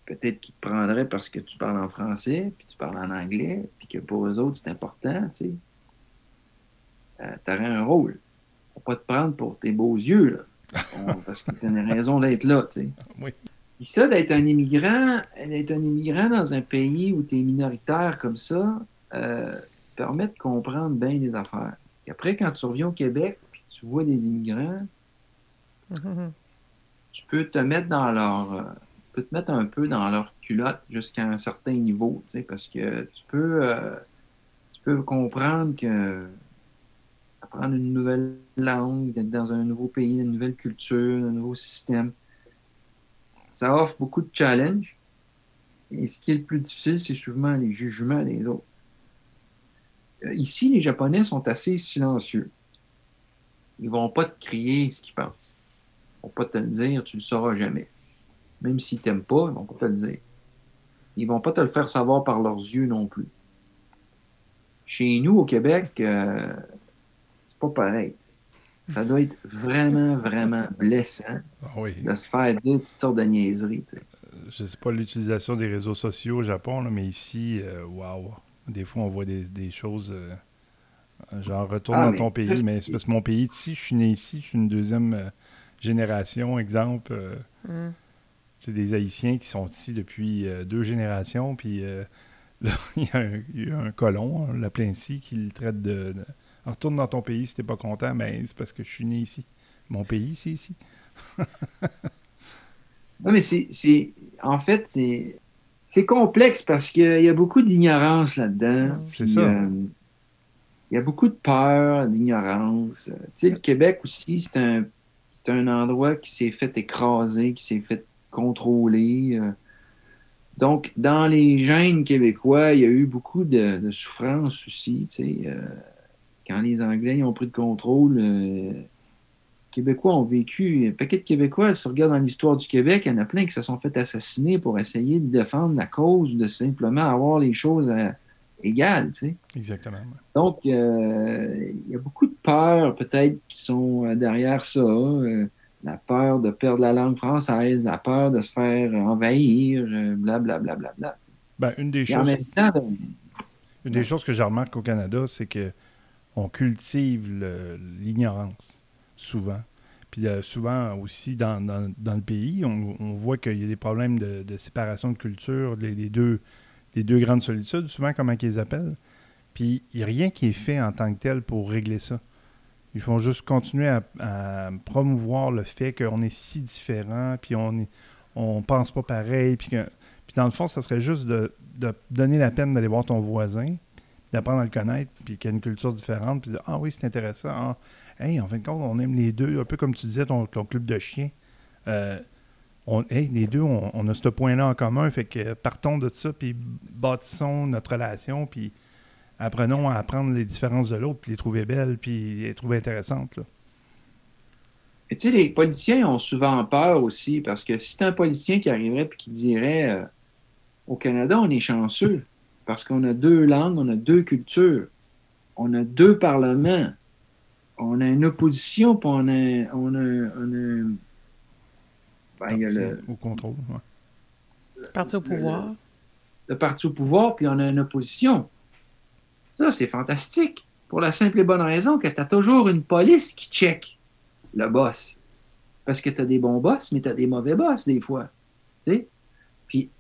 peut-être qu'ils te prendraient parce que tu parles en français, puis tu parles en anglais, puis que pour eux autres, c'est important, tu sais. Euh, tu aurais un rôle. Faut pas te prendre pour tes beaux yeux, là. parce que tu as raison d'être là, tu sais. Oui. Et ça, d'être un immigrant, d'être un immigrant dans un pays où tu es minoritaire comme ça, euh, permet de comprendre bien les affaires. Et après, quand tu reviens au Québec, puis tu vois des immigrants, tu peux te mettre dans leur. Euh, peux te mettre un peu dans leur culotte jusqu'à un certain niveau, tu sais, parce que tu peux, euh, tu peux comprendre que apprendre une nouvelle langue, d'être dans un nouveau pays, une nouvelle culture, un nouveau système. Ça offre beaucoup de challenges. Et ce qui est le plus difficile, c'est souvent les jugements des autres. Euh, ici, les Japonais sont assez silencieux. Ils ne vont pas te crier ce qu'ils pensent. Ils ne vont pas te le dire, tu ne le sauras jamais. Même s'ils ne t'aiment pas, ils ne vont pas te le dire. Ils ne vont pas te le faire savoir par leurs yeux non plus. Chez nous, au Québec, euh, pas pareil. Ça doit être vraiment, vraiment blessant ah de se faire dire toutes sortes de niaiseries. Je ne Je sais pas l'utilisation des réseaux sociaux au Japon, mais ici, euh, waouh, Des fois, on voit des, choses. Euh, genre, retourne ah, dans ton pays, mais c'est parce que mon pays, ici, je suis né ici, je suis une deuxième euh, génération, exemple. Mm. C'est des Haïtiens qui sont ici depuis deux générations, puis il, y a un, colon, on l'appelle ainsi, qui le traite de retourne dans ton pays si t'es pas content, mais c'est parce que je suis né ici. Mon pays, c'est ici. non, mais c'est. En fait, c'est. C'est complexe parce qu'il y a beaucoup d'ignorance là-dedans. C'est ça. Euh, il y a beaucoup de peur, d'ignorance. Tu sais, le Québec aussi, c'est un, un endroit qui s'est fait écraser, qui s'est fait contrôler. Euh. Donc, dans les gènes québécois, il y a eu beaucoup de, de souffrance aussi. Tu sais, euh quand les Anglais ont pris le contrôle, les euh, Québécois ont vécu. Un paquet de Québécois, si on regarde dans l'histoire du Québec, il y en a plein qui se sont fait assassiner pour essayer de défendre la cause ou de simplement avoir les choses euh, égales. Exactement. Donc, euh, il y a beaucoup de peurs peut-être qui sont derrière ça. la peur de perdre la langue française, la peur de se faire envahir, blablabla. Bla, bla, bla, ben, une des choses. une des choses que je remarque au Canada, c'est que on cultive l'ignorance, souvent. Puis euh, souvent aussi dans, le pays, on, voit qu'il y a des problèmes de, séparation de culture. Les, deux, les deux grandes solitudes, souvent, comment ils les appellent. Puis il n'y a rien qui est fait en tant que tel pour régler ça. Ils vont juste continuer à, promouvoir le fait qu'on est si différents, puis on ne on pense pas pareil, puis, puis dans le fond, ça serait juste de, donner la peine d'aller voir ton voisin, d'apprendre à le connaître, puis qu'il a une culture différente, puis de Ah oui, c'est intéressant. Ah, hey, en fin de compte, on aime les deux, un peu comme tu disais, ton, club de chiens. Euh, on, les deux, on, a ce point-là en commun, fait que partons de ça, puis bâtissons notre relation, puis apprenons à apprendre les différences de l'autre, puis les trouver belles, puis les trouver intéressantes. Là. Et tu sais, les politiciens ont souvent peur aussi, parce que si c'est un politicien qui arriverait et qui dirait euh, au Canada, on est chanceux, parce qu'on a deux langues, on a deux cultures, on a deux parlements, on a une opposition, puis on a, on a, ben, le, au contrôle. Le parti au pouvoir. le parti au pouvoir, puis on a une opposition. Ça, c'est fantastique. Pour la simple et bonne raison que tu as toujours une police qui check le boss. Parce que tu as des bons boss, mais tu as des mauvais boss des fois. Puis,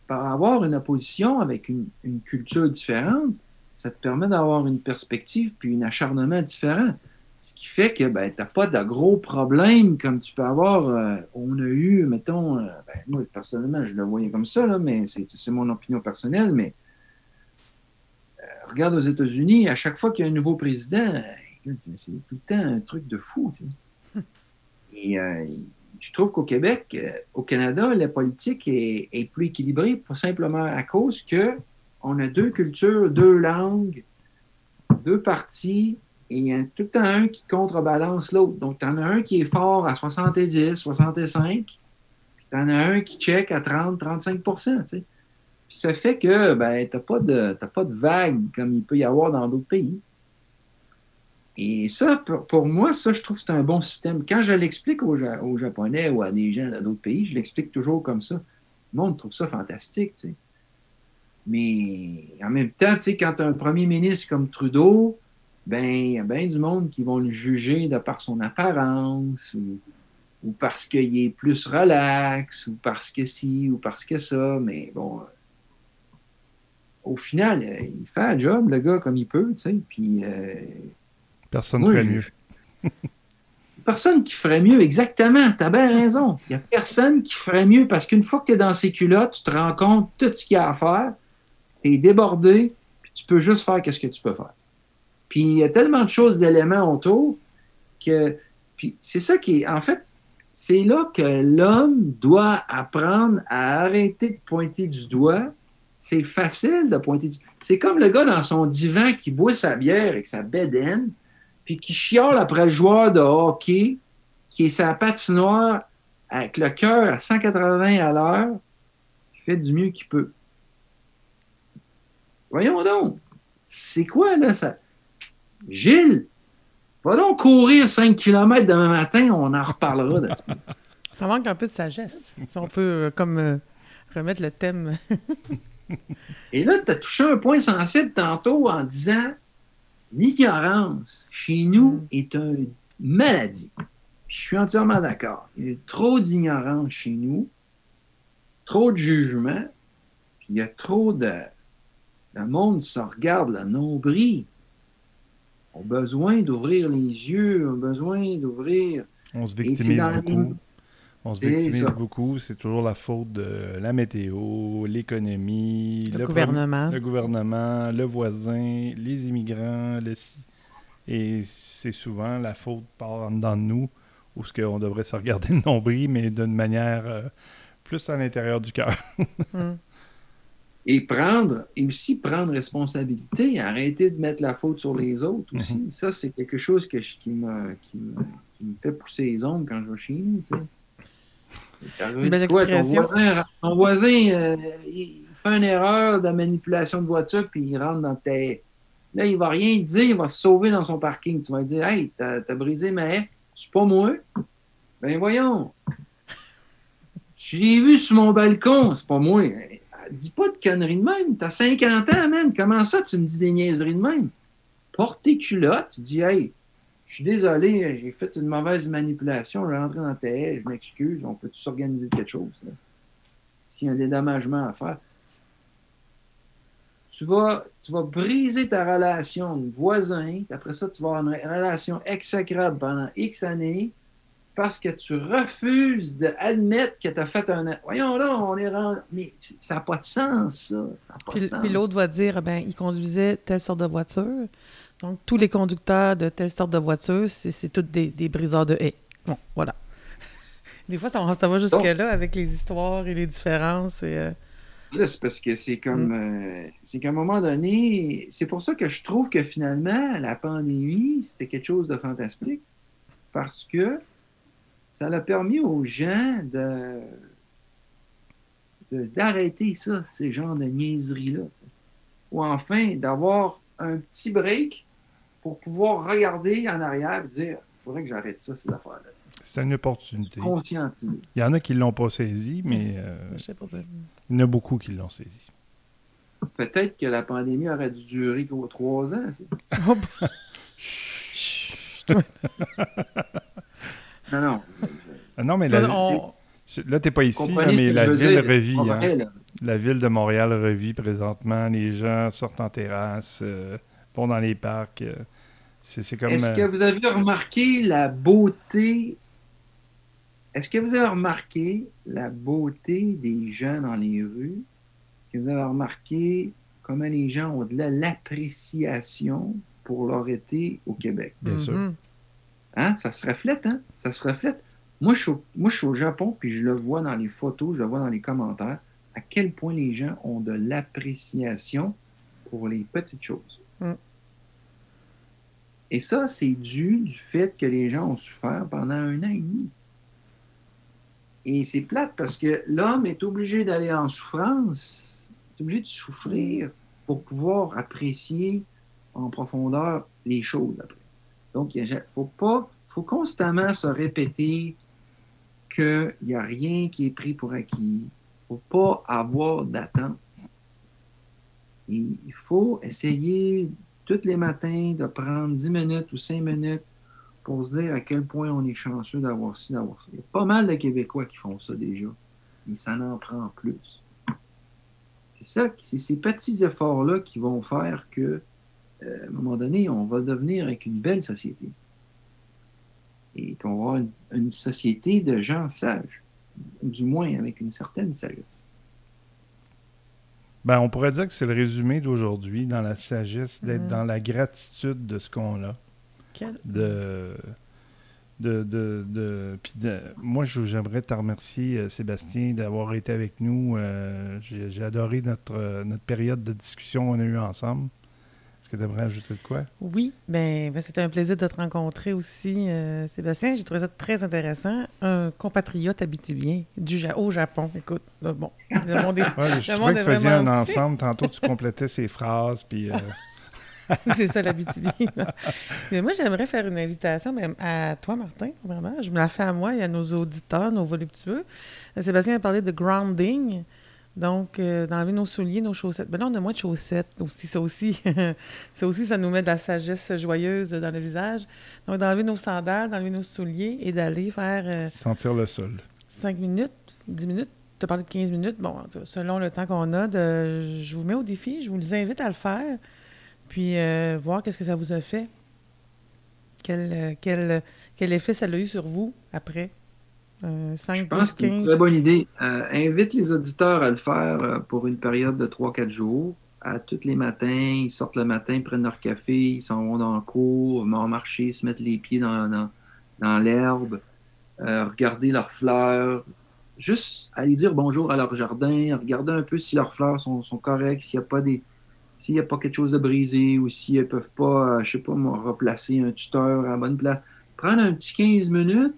par avoir une opposition avec une, culture différente, ça te permet d'avoir une perspective puis un acharnement différent. Ce qui fait que ben, tu n'as pas de gros problèmes comme tu peux avoir. Euh, on a eu, mettons, euh, ben, moi personnellement, je le voyais comme ça, là, mais c'est mon opinion personnelle, mais regarde aux États-Unis, à chaque fois qu'il y a un nouveau président, c'est tout le temps un truc de fou. Et euh, je trouve qu'au Québec, euh, au Canada, la politique est, plus équilibrée, pas simplement à cause que on a deux cultures, deux langues, deux partis, et il y a tout le temps un qui contrebalance l'autre. Donc, tu en as un qui est fort à 70, 65, puis tu en as un qui check à 30, 35% ça fait que ben, tu n'as pas, de, pas de vague comme il peut y avoir dans d'autres pays. Et ça, pour, moi, ça, je trouve que c'est un bon système. Quand je l'explique aux, Japonais ou à des gens d'autres pays, je l'explique toujours comme ça. Le monde trouve ça fantastique. Mais en même temps, quand tu as un premier ministre comme Trudeau, ben, il y a bien du monde qui vont le juger de par son apparence ou, ou parce qu'il est plus relax ou parce que ci ou parce que ça. Mais bon, au final, il fait un job, le gars, comme il peut, tu sais, puis... Euh, personne ne ferait mieux. personne qui ferait mieux, exactement, tu as bien raison. Il n'y a personne qui ferait mieux, parce qu'une fois que tu es dans ces culottes, tu te rends compte de tout ce qu'il y a à faire, tu es débordé, puis tu peux juste faire ce que tu peux faire. Puis il y a tellement de choses, d'éléments autour, que... Puis c'est ça qui est... En fait, c'est là que l'homme doit apprendre à arrêter de pointer du doigt c'est facile de pointer. C'est comme le gars dans son divan qui boit sa bière avec sa bédaine, puis qui chiale après le joueur de hockey qui est sa patinoire avec le cœur à 180 à l'heure, qui fait du mieux qu'il peut. Voyons donc. C'est quoi, là, ça? Gilles, va donc courir 5 km demain matin, on en reparlera de ça. Ça manque un peu de sagesse. Si on peut, euh, comme, euh, remettre le thème. Et là, tu as touché un point sensible tantôt en disant l'ignorance chez nous mm. est une maladie. je suis entièrement d'accord. Il y a trop d'ignorance chez nous, trop de jugement, puis il y a trop de. Le monde se regarde le nombril. On a besoin d'ouvrir les yeux, on a besoin d'ouvrir. On se victimise beaucoup. On se victimise beaucoup. C'est toujours la faute de la météo, l'économie, le, gouvernement. le gouvernement, le voisin, les immigrants. Le... Et c'est souvent la faute par en dedans de nous, où ce qu'on devrait se regarder le nombril, mais d'une manière euh, plus à l'intérieur du cœur. Hmm. Et prendre, et aussi prendre responsabilité, arrêter de mettre la faute sur les autres aussi. Mhm. Ça, c'est quelque chose que qui, me, qui, me, qui, me, fait pousser les ongles quand je vais chez nous. Tu sais. Ton voisin, euh, il fait une erreur de manipulation de voiture, puis il rentre dans tes. Là, il va rien dire, il va se sauver dans son parking. Tu vas dire Hey, t'as as brisé ma haie, c'est pas moi. Ben voyons. Je l'ai vu sur mon balcon, c'est pas moi. Dis pas de conneries de même. T'as 50 ans, man. Comment ça, tu me dis des niaiseries de même? Porte tes culottes, tu dis Hey, je suis désolé, j'ai fait une mauvaise manipulation, je vais rentrer dans ta haie, je m'excuse, on peut tous organiser quelque chose. S'il y a un dédommagement à faire. tu vas, tu vas briser ta relation de voisin. Après ça, tu vas avoir une relation exécrable pendant X années parce que tu refuses d'admettre que tu as fait un. Voyons là, on est rendu. Mais ça n'a pas de sens, ça. ça pas puis, de sens. puis l'autre va dire, ben, il conduisait telle sorte de voiture. Donc, tous les conducteurs de telle sorte de voiture, c'est, tous des, des briseurs de haies. Bon, voilà. Des fois, ça, ça va jusque-là avec les histoires et les différences. Et, euh, Là, c'est parce que c'est comme. euh, c'est qu'à un moment donné, c'est pour ça que je trouve que finalement, la pandémie, c'était quelque chose de fantastique. Parce que ça a permis aux gens de. d'arrêter ça, ces genres de niaiseries-là. Ou enfin, d'avoir un petit break pour pouvoir regarder en arrière et dire il faudrait que j'arrête ça, ces affaires-là. C'est une opportunité. Conscientiser. Il y en a qui ne l'ont pas saisi, mais euh, je sais pas dire. il y en a beaucoup qui l'ont saisi. Peut-être que la pandémie aurait dû durer pour trois ans. tu sais. Oh, Non, non. Ah non, mais la- on- là, tu n'es pas ici, là, mais la ville dire, revit. hein. La ville de Montréal revit présentement. Les gens sortent en terrasse, euh, vont dans les parcs. euh, c'est c'est comme. Est-ce euh, que vous avez remarqué la beauté Est-ce que vous avez remarqué la beauté des gens dans les rues? Est-ce que vous avez remarqué comment les gens ont de la- l'appréciation pour leur été au Québec? Bien sûr. Mhm. Hein? Ça se reflète, hein? Ça se reflète. Moi je, suis au, moi, je suis au Japon, puis je le vois dans les photos, je le vois dans les commentaires, à quel point les gens ont de l'appréciation pour les petites choses. Mm. Et ça, c'est dû du fait que les gens ont souffert pendant un an et demi. Et c'est plate parce que l'homme est obligé d'aller en souffrance, est obligé de souffrir pour pouvoir apprécier en profondeur les choses après. Donc, il faut pas, faut constamment se répéter qu'il n'y a rien qui est pris pour acquis. Il ne faut pas avoir d'attente. Il faut essayer tous les matins de prendre 10 minutes ou 5 minutes pour se dire à quel point on est chanceux d'avoir ci, d'avoir ça. Il y a pas mal de Québécois qui font ça déjà, mais ça n'en prend plus. C'est ça, c'est ces petits efforts-là qui vont faire que, euh, un moment donné, on va devenir avec une belle société. Et qu'on va avoir une société de gens sages, du moins avec une certaine sagesse. Ben, on pourrait dire que c'est le résumé d'aujourd'hui, dans la sagesse, d'être Mhm. dans la gratitude de ce qu'on a. Quel- De, de, de, de- puis de- moi, j'aimerais te remercier, euh, Sébastien, d'avoir été avec nous. Euh, J'ai j'ai adoré notre, euh, notre période de discussion qu'on a eue ensemble. Est-ce que tu aimerais ajouter de quoi? Oui, ben, ben, c'était un plaisir de te rencontrer aussi, euh, Sébastien. J'ai trouvé ça très intéressant. Un compatriote habitibien du Ja- au Japon. Écoute, bon, le monde est- Ouais, je Le monde que vous faisiez un petit. ensemble. Tantôt, tu complétais ces phrases. Puis, euh, c'est ça l'habitibien. Mais moi, j'aimerais faire une invitation même à toi, Martin, vraiment. Je me la fais à moi et à nos auditeurs, nos voluptueux. Euh, Sébastien a parlé de grounding. Donc, euh, d'enlever nos souliers, nos chaussettes. Ben là, on a moins de chaussettes aussi. Ça aussi, ça aussi, ça nous met de la sagesse joyeuse dans le visage. Donc, d'enlever nos sandales, d'enlever nos souliers et d'aller faire euh, sentir le sol. 5 minutes, 10 minutes. Tu as parlé de 15 minutes. Bon, selon le temps qu'on a, de, je vous mets au défi. Je vous invite à le faire. Puis, euh, voir qu'est-ce que ça vous a fait. Quel, quel, quel effet ça a eu sur vous après? Euh, 5, Je 10, pense que c'est une 15. très bonne idée. Euh, invite les auditeurs à le faire euh, pour une période de 3-4 jours. À tous les matins, ils sortent le matin, prennent leur café, ils s'en vont dans le cours, vont marcher, se mettent les pieds dans, dans, dans l'herbe, euh, regarder leurs fleurs, juste aller dire bonjour à leur jardin, regarder un peu si leurs fleurs sont, sont correctes, s'il n'y a pas des s'il n'y a pas quelque chose de brisé ou s'ils ne peuvent pas, euh, je sais pas replacer un tuteur à la bonne place. Prendre un petit 15 minutes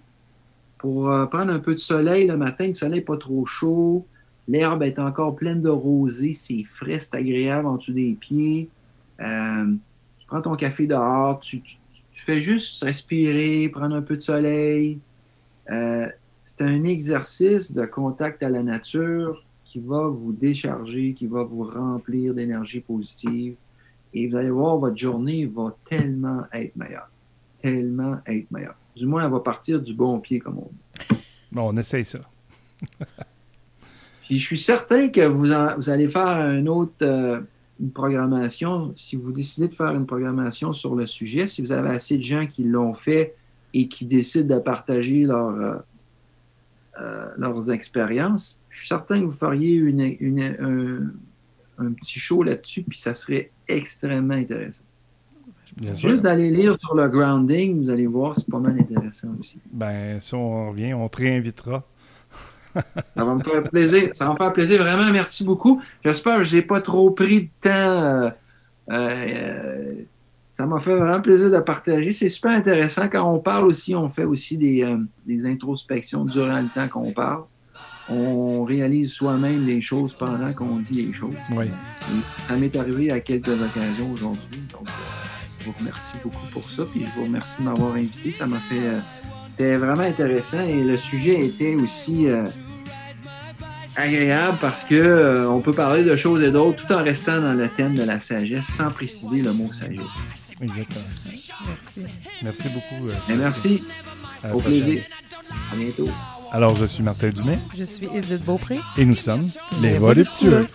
pour euh, prendre un peu de soleil le matin, le soleil n'est pas trop chaud, l'herbe est encore pleine de rosée, c'est frais, c'est agréable en dessous des pieds. Euh, tu prends ton café dehors, tu fais juste respirer, prendre un peu de soleil. Euh, c'est un exercice de contact à la nature qui va vous décharger, qui va vous remplir d'énergie positive. Et vous allez voir, votre journée va tellement être meilleure. Tellement être meilleure. Du moins, elle va partir du bon pied, comme on dit. Bon, on essaye ça. Puis je suis certain que vous, en- vous allez faire un autre, euh, une programmation, si vous décidez de faire une programmation sur le sujet, si vous avez assez de gens qui l'ont fait et qui décident de partager leur, euh, euh, leurs expériences, je suis certain que vous feriez une, une, un, un, petit show là-dessus, puis ça serait extrêmement intéressant. Bien Juste d'aller lire sur le grounding, vous allez voir, c'est pas mal intéressant aussi. Ben, si on revient, on te réinvitera. ça va me faire plaisir. Ça va me faire plaisir. Vraiment, merci beaucoup. J'espère que je n'ai pas trop pris de temps. Euh, euh, ça m'a fait vraiment plaisir de partager. C'est super intéressant. Quand on parle aussi, on fait aussi des, euh, des introspections durant le temps qu'on parle. On réalise soi-même les choses pendant qu'on dit les choses. Oui. ça m'est arrivé à quelques occasions aujourd'hui. Donc, vous remercie beaucoup pour ça. Puis je vous remercie de m'avoir invité. Ça m'a fait. C'était vraiment intéressant et le sujet était aussi agréable parce que euh, on peut parler de choses et d'autres tout en restant dans le thème de la sagesse sans préciser le mot sagesse. Exactement. Merci. Merci beaucoup. Euh, merci. Au plaisir. À bientôt. Alors, je suis Martin Dumais. Je suis Edith Beaupré. Et nous sommes les, les voluptueux.